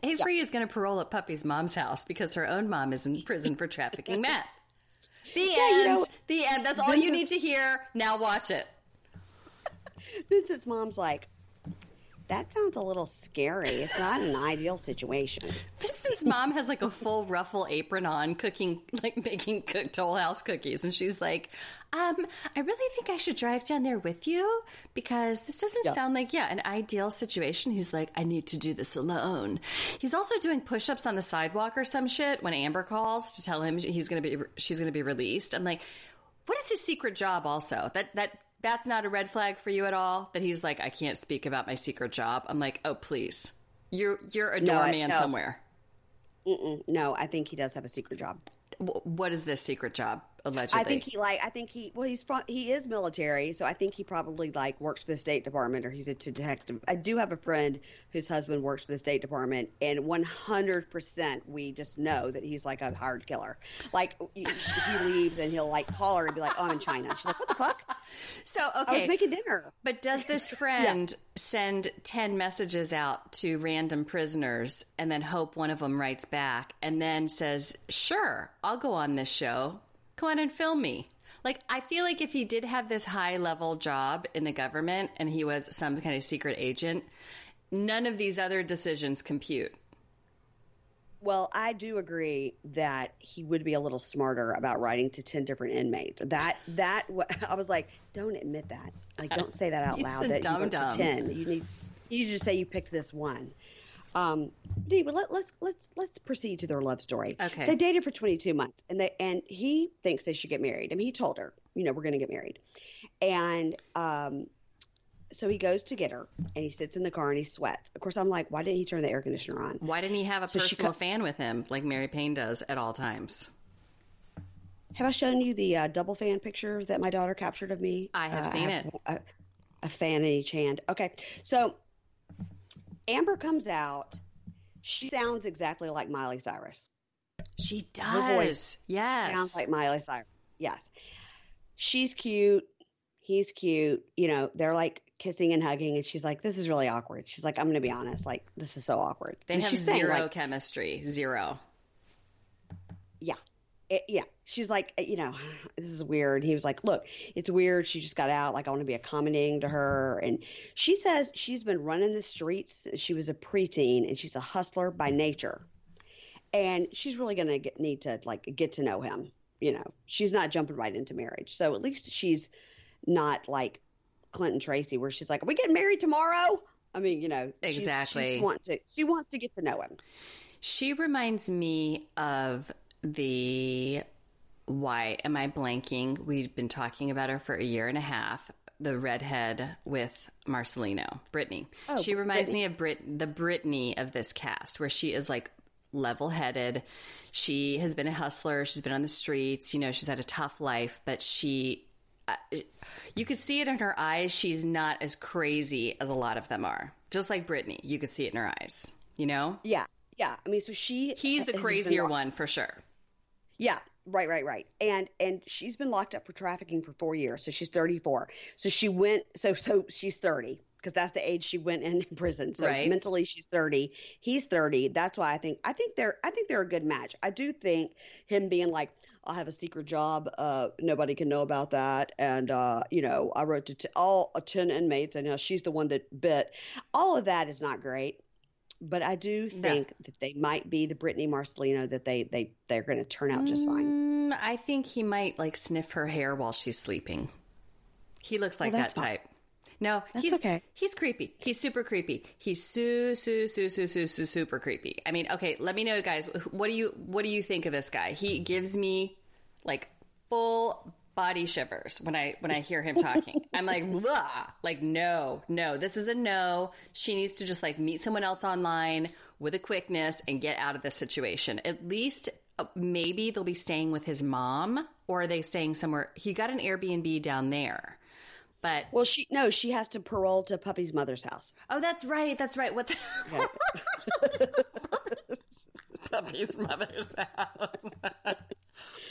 Avery yeah. is going to parole at Puppy's mom's house because her own mom is in prison for trafficking meth. The yeah, end. You know, the end. That's all you need to hear. Now watch it. Vincent's mom's like, that sounds a little scary. It's not an ideal situation. Vincent's mom has like a full ruffle apron on, cooking, like making cooked Toll House cookies. And she's like, um, I really think I should drive down there with you because this doesn't yeah. sound like, yeah, an ideal situation. He's like, I need to do this alone. He's also doing push ups on the sidewalk or some shit when Amber calls to tell him he's going to be, she's going to be released. I'm like, what is his secret job also? That, that, that's not a red flag for you at all? That he's like i can't speak about my secret job. I'm like oh please. You're you're a doorman no, no. somewhere. Mm-mm, no i think he does have a secret job. What is this secret job allegedly. I think he like I think he well he's from he is military, so I think he probably like works for the State Department or he's a detective. I do have a friend whose husband works for the State Department, and one hundred percent we just know that he's like a hired killer. Like he, he leaves and he'll like call her and be like, "Oh, I'm in China." She's like, "What the fuck?" So okay, I was making dinner. But does this friend yeah. send ten messages out to random prisoners and then hope one of them writes back and then says, "Sure, I'll go on this show." Come on and film me. Like, I feel like if he did have this high level job in the government and he was some kind of secret agent, none of these other decisions compute. Well, I do agree that he would be a little smarter about writing to 10 different inmates. That, that, I was like, don't admit that. Like, don't say that out loud. That dumb, you dumb. to 10. You need, you just say you picked this one. Um, but let, let's let's let's proceed to their love story. Okay. They dated for 22 months, and they and he thinks they should get married. I mean, he told her, you know, we're going to get married, and um, so he goes to get her, and he sits in the car and he sweats. Of course, I'm like, why didn't he turn the air conditioner on? Why didn't he have a so personal co- fan with him like Mary Payne does at all times? Have I shown you the uh, double fan picture that my daughter captured of me? I have uh, seen I have it. A, a fan in each hand. Okay, so Amber comes out. She sounds exactly like Miley Cyrus. She does. Her voice yes. Sounds like Miley Cyrus. Yes. She's cute. He's cute. You know, they're like kissing and hugging, and she's like, "This is really awkward." She's like, "I'm going to be honest. Like, this is so awkward." They and have zero saying, like, chemistry. Zero. Yeah. It, yeah, she's like, you know, this is weird. He was like, look, it's weird. She just got out. Like, I want to be accommodating to her. And she says she's been running the streets. She was a preteen and she's a hustler by nature. And she's really going to need to like get to know him. You know, she's not jumping right into marriage. So at least she's not like Clinton Tracy, where she's like, are we getting married tomorrow? I mean, you know, exactly. She's, she's want to, she wants to get to know him. She reminds me of the why am I blanking? We've been talking about her for a year and a half. The redhead with Marcelino, Brittany. Oh, she reminds Brittany. me of Brit, the Brittany of this cast, where she is like level headed. She has been a hustler. She's been on the streets. You know, she's had a tough life, but she, uh, you could see it in her eyes. She's not as crazy as a lot of them are. Just like Brittany, you could see it in her eyes. You know? Yeah, yeah. I mean, so she. He's the crazier one for sure. Yeah, right, right, right. And and she's been locked up for trafficking for four years. So she's 34. So she went. So so she's 30 because that's the age she went in prison. So right. mentally she's 30. He's 30. That's why I think I think they're I think they're a good match. I do think him being like I'll have a secret job. Uh, nobody can know about that. And, uh, you know, I wrote to t- all uh, 10 inmates and she's the one that bit. All of that is not great but I do think no. that they might be the Brittany Marcelino that they they they're going to turn out just fine. Mm, I think he might like sniff her hair while she's sleeping. He looks like well, that type. Fine. No, that's he's okay. He's creepy. He's super creepy. He's su su su su su su super creepy. I mean, okay, let me know, guys. What do you what do you think of this guy? He gives me like full body shivers when I when I hear him talking. I'm like, Blah! like no, no, this is a no. She needs to just like meet someone else online with a quickness and get out of this situation. At least uh, maybe they'll be staying with his mom or are they staying somewhere? He got an Airbnb down there. But well, she no, she has to parole to Puppy's mother's house. Oh, that's right. That's right. What the Puppy's mother's house.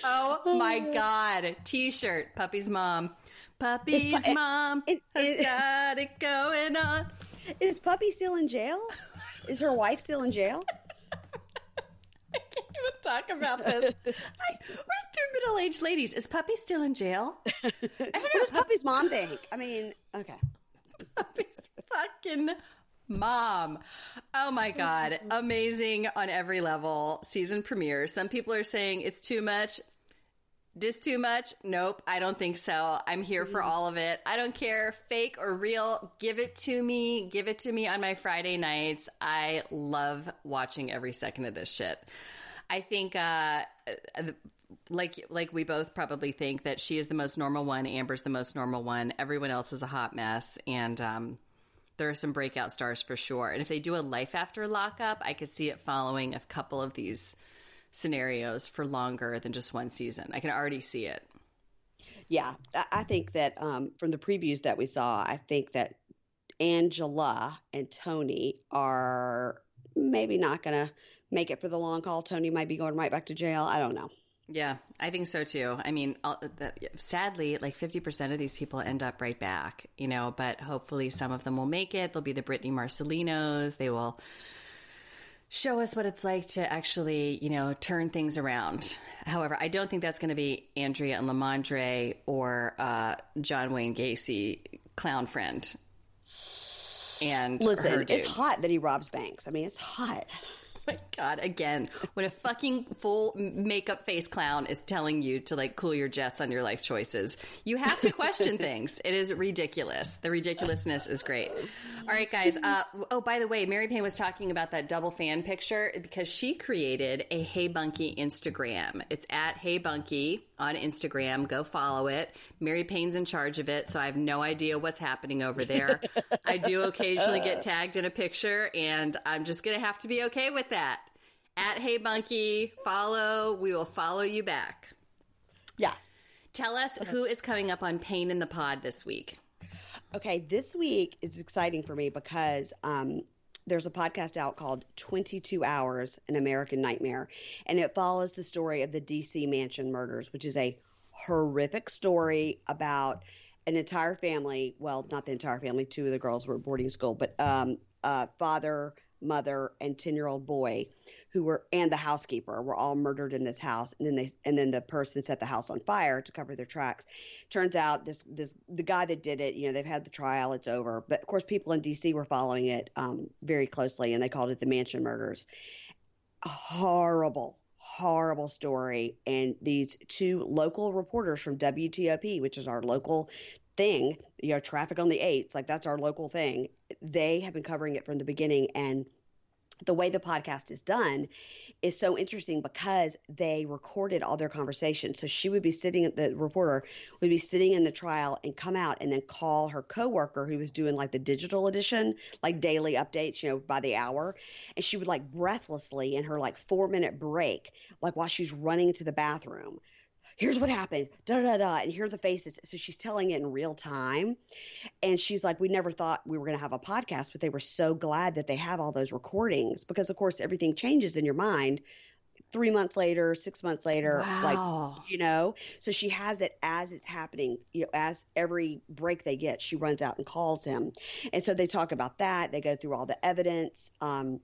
Oh my uh. god! T-shirt, puppy's mom. Puppy's pu- mom it, it, has got it going on. Is puppy still in jail? Is her wife still in jail? I can't even talk about this. I, where's two middle-aged ladies? Is puppy still in jail? I don't what does puppy's mom think? I mean, okay. Puppy's fucking mom. Oh my God. Amazing on every level. Season premiere. Some people are saying it's too much. This too much? Nope, I don't think so. I'm here for all of it. I don't care, fake or real. Give it to me. Give it to me on my Friday nights. I love watching every second of this shit. I think, uh, like like we both probably think that she is the most normal one. Amber's the most normal one. Everyone else is a hot mess, and um, there are some breakout stars for sure. And if they do a life after lockup, I could see it following a couple of these scenarios for longer than just one season. I can already see it. Yeah, I think that um, from the previews that we saw, I think that Angela and Tony are maybe not going to make it for the long haul. Tony might be going right back to jail. I don't know. Yeah, I think so too. I mean, sadly, like 50% of these people end up right back, you know, but hopefully some of them will make it. They'll be the Brittany Marcelinos. They will show us what it's like to actually, you know, turn things around. However, I don't think that's going to be Andrea and Lamondre or uh, John Wayne Gacy, clown friend. And listen, it's hot that he robs banks. I mean, it's hot my god! Again, when a fucking full makeup face clown is telling you to like cool your jets on your life choices, you have to question things. It is ridiculous. The ridiculousness is great. All right, guys. Uh, oh, by the way, Mary Payne was talking about that double fan picture because she created a Hey Bunkie Instagram. It's at Hey Bunkie on Instagram. Go follow it. Mary Payne's in charge of it, so I have no idea what's happening over there. I do occasionally get tagged in a picture, and I'm just going to have to be okay with that. At Hey Bunkie, follow. We will follow you back. Yeah. Tell us who is coming up on Payne in the Pod this week. Okay, this week is exciting for me because um, there's a podcast out called 22 Hours An American Nightmare, and it follows the story of the DC Mansion murders, which is a horrific story about an entire family. Well, not the entire family, two of the girls were at boarding school, but um, uh, father, mother, and 10 year old boy who were and the housekeeper were all murdered in this house. And then they and then the person set the house on fire to cover their tracks. Turns out this this the guy that did it you know they've had the trial it's over. But of course people in dc were following it um, very closely and they called it the mansion murders. Horrible horrible story. And these two local reporters from wtop which is our local thing you know traffic on the eights like that's our local thing they have been covering it from the beginning. And the way the podcast is done is so interesting because they recorded all their conversations. So she would be sitting, at the reporter would be sitting in the trial and come out and then call her coworker who was doing like the digital edition, like daily updates, you know, by the hour. And she would like breathlessly in her like four minute break, like while she's running to the bathroom, here's what happened, da da da, and here are the faces. So she's telling it in real time. And she's like, we never thought we were going to have a podcast, but they were so glad that they have all those recordings because, of course, everything changes in your mind three months later, six months later, wow. like, you know, so she has it as it's happening, you know, as every break they get, she runs out and calls him. And so they talk about that. They go through all the evidence. Um,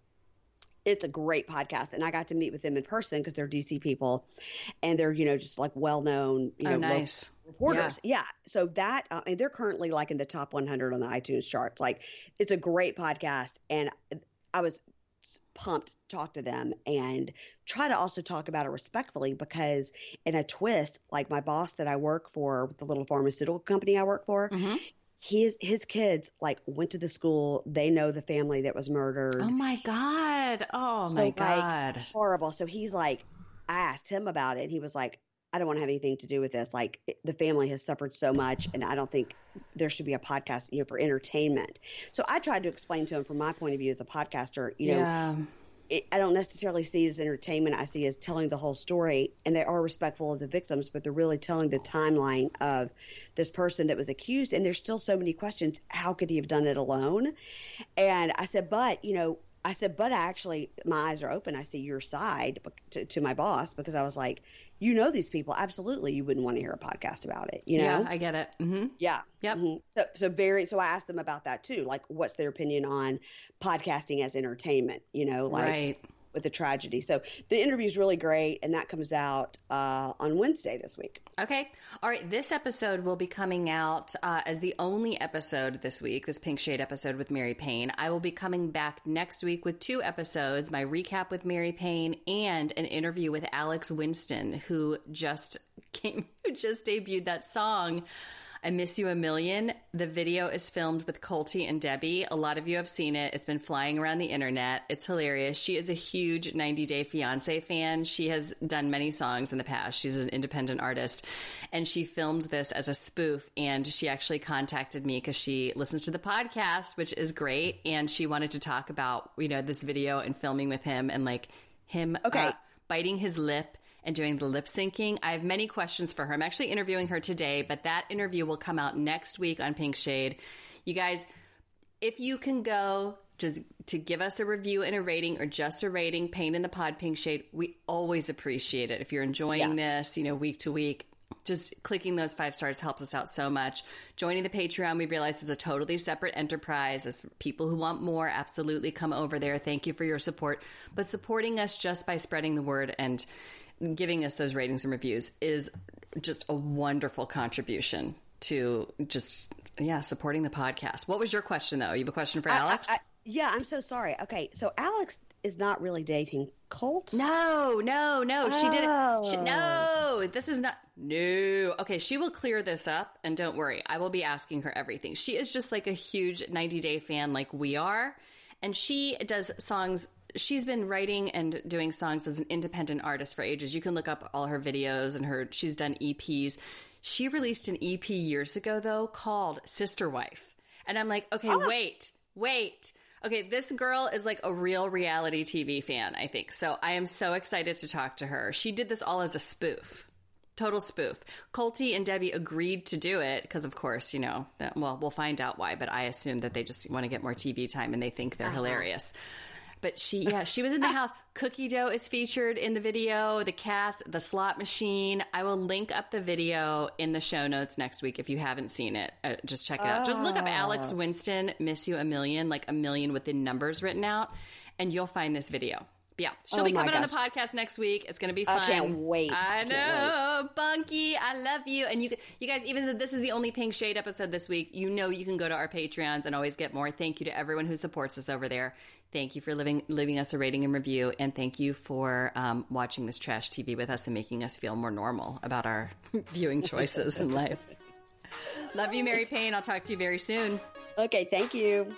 it's a great podcast and i got to meet with them in person because they're dc people and they're you know just like well known you oh, know nice. reporters yeah. yeah. so that uh, and they're currently like in the top 100 on the itunes charts like it's a great podcast and i was pumped to talk to them and try to also talk about it respectfully because in a twist like my boss that i work for the little pharmaceutical company i work for mm-hmm his his kids like went to the school. They know the family that was murdered. Oh my god! Oh so, my god! Like, horrible. So he's like, I asked him about it. and He was like, I don't want to have anything to do with this. Like it, the family has suffered so much, and I don't think there should be a podcast, you know, for entertainment. So I tried to explain to him from my point of view as a podcaster, you know, yeah it, I don't necessarily see it as entertainment. I see as telling the whole story, and they are respectful of the victims, but they're really telling the timeline of this person that was accused. And there's still so many questions. How could he have done it alone? And I said, but you know, I said, but I actually, my eyes are open. I see your side to, to my boss because I was like, you know these people. Absolutely. You wouldn't want to hear a podcast about it you know? Yeah i get it. Mm-hmm. yeah. Yep. Mm-hmm. so, so very so i asked them about that too like what's their opinion on podcasting as entertainment you know like right with the tragedy. So the interview is really great, and that comes out uh, on Wednesday this week. Okay. All right. This episode will be coming out uh, as the only episode this week, this Pink Shade episode with Mary Payne. I will be coming back next week with two episodes my recap with Mary Payne and an interview with Alex Winston, who just came, who just debuted that song. I Miss You a Million. The video is filmed with Colty and Debbie. A lot of you have seen it. It's been flying around the internet. It's hilarious. She is a huge 90 Day Fiance fan. She has done many songs in the past. She's an independent artist. And she filmed this as a spoof. And she actually contacted me because she listens to the podcast, which is great. And she wanted to talk about, you know, this video and filming with him and like him okay. Uh, biting his lip and doing the lip syncing. I have many questions for her. I'm actually interviewing her today, but that interview will come out next week on Pink Shade. You guys, if you can go just to give us a review and a rating or just a rating, Payne in the Pod Pink Shade, we always appreciate it. If you're enjoying yeah. this, you know, week to week, just clicking those five stars helps us out so much. Joining the Patreon, we realize is a totally separate enterprise. As people who want more, absolutely come over there. Thank you for your support. But supporting us just by spreading the word and giving us those ratings and reviews is just a wonderful contribution to just yeah supporting the podcast. What was your question though? You have a question for Alex? I, I, yeah, I'm so sorry. Okay, so Alex is not really dating Colt. No, no, no. Oh. She did it. She, no, oh. this is not. No. Okay, she will clear this up, and don't worry, I will be asking her everything. She is just like a huge 90 Day fan, like we are, and she does songs she's been writing and doing songs as an independent artist for ages. You can look up all her videos and her she's done EPs. She released an EP years ago though called Sister Wife. And I'm like, "Okay, oh. wait. Wait. Okay, this girl is like a real reality TV fan, I think. So I am so excited to talk to her. She did this all as a spoof. Total spoof. Colty and Debbie agreed to do it because, of course, you know, that, well, we'll find out why, but I assume that they just want to get more TV time and they think they're uh-huh. hilarious. But she, yeah, she was in the house. Cookie dough is featured in the video, the cats, the slot machine. I will link up the video in the show notes next week if you haven't seen it. Uh, just check it out. Just look up Alex oh. Winston, Miss You a Million, like a million with the numbers written out, and you'll find this video. yeah, she'll oh be coming on the podcast next week. It's going to be fun. I can't wait. I know, wait. Bunkie. I love you. And you, you guys, even though this is the only Pink Shade episode this week, you know you can go to our Patreons and always get more. Thank you to everyone who supports us over there. Thank you for living, leaving us a rating and review, and thank you for um, watching this trash TV with us and making us feel more normal about our viewing choices in life. Love you, Mary Payne. I'll talk to you very soon. Okay, thank you.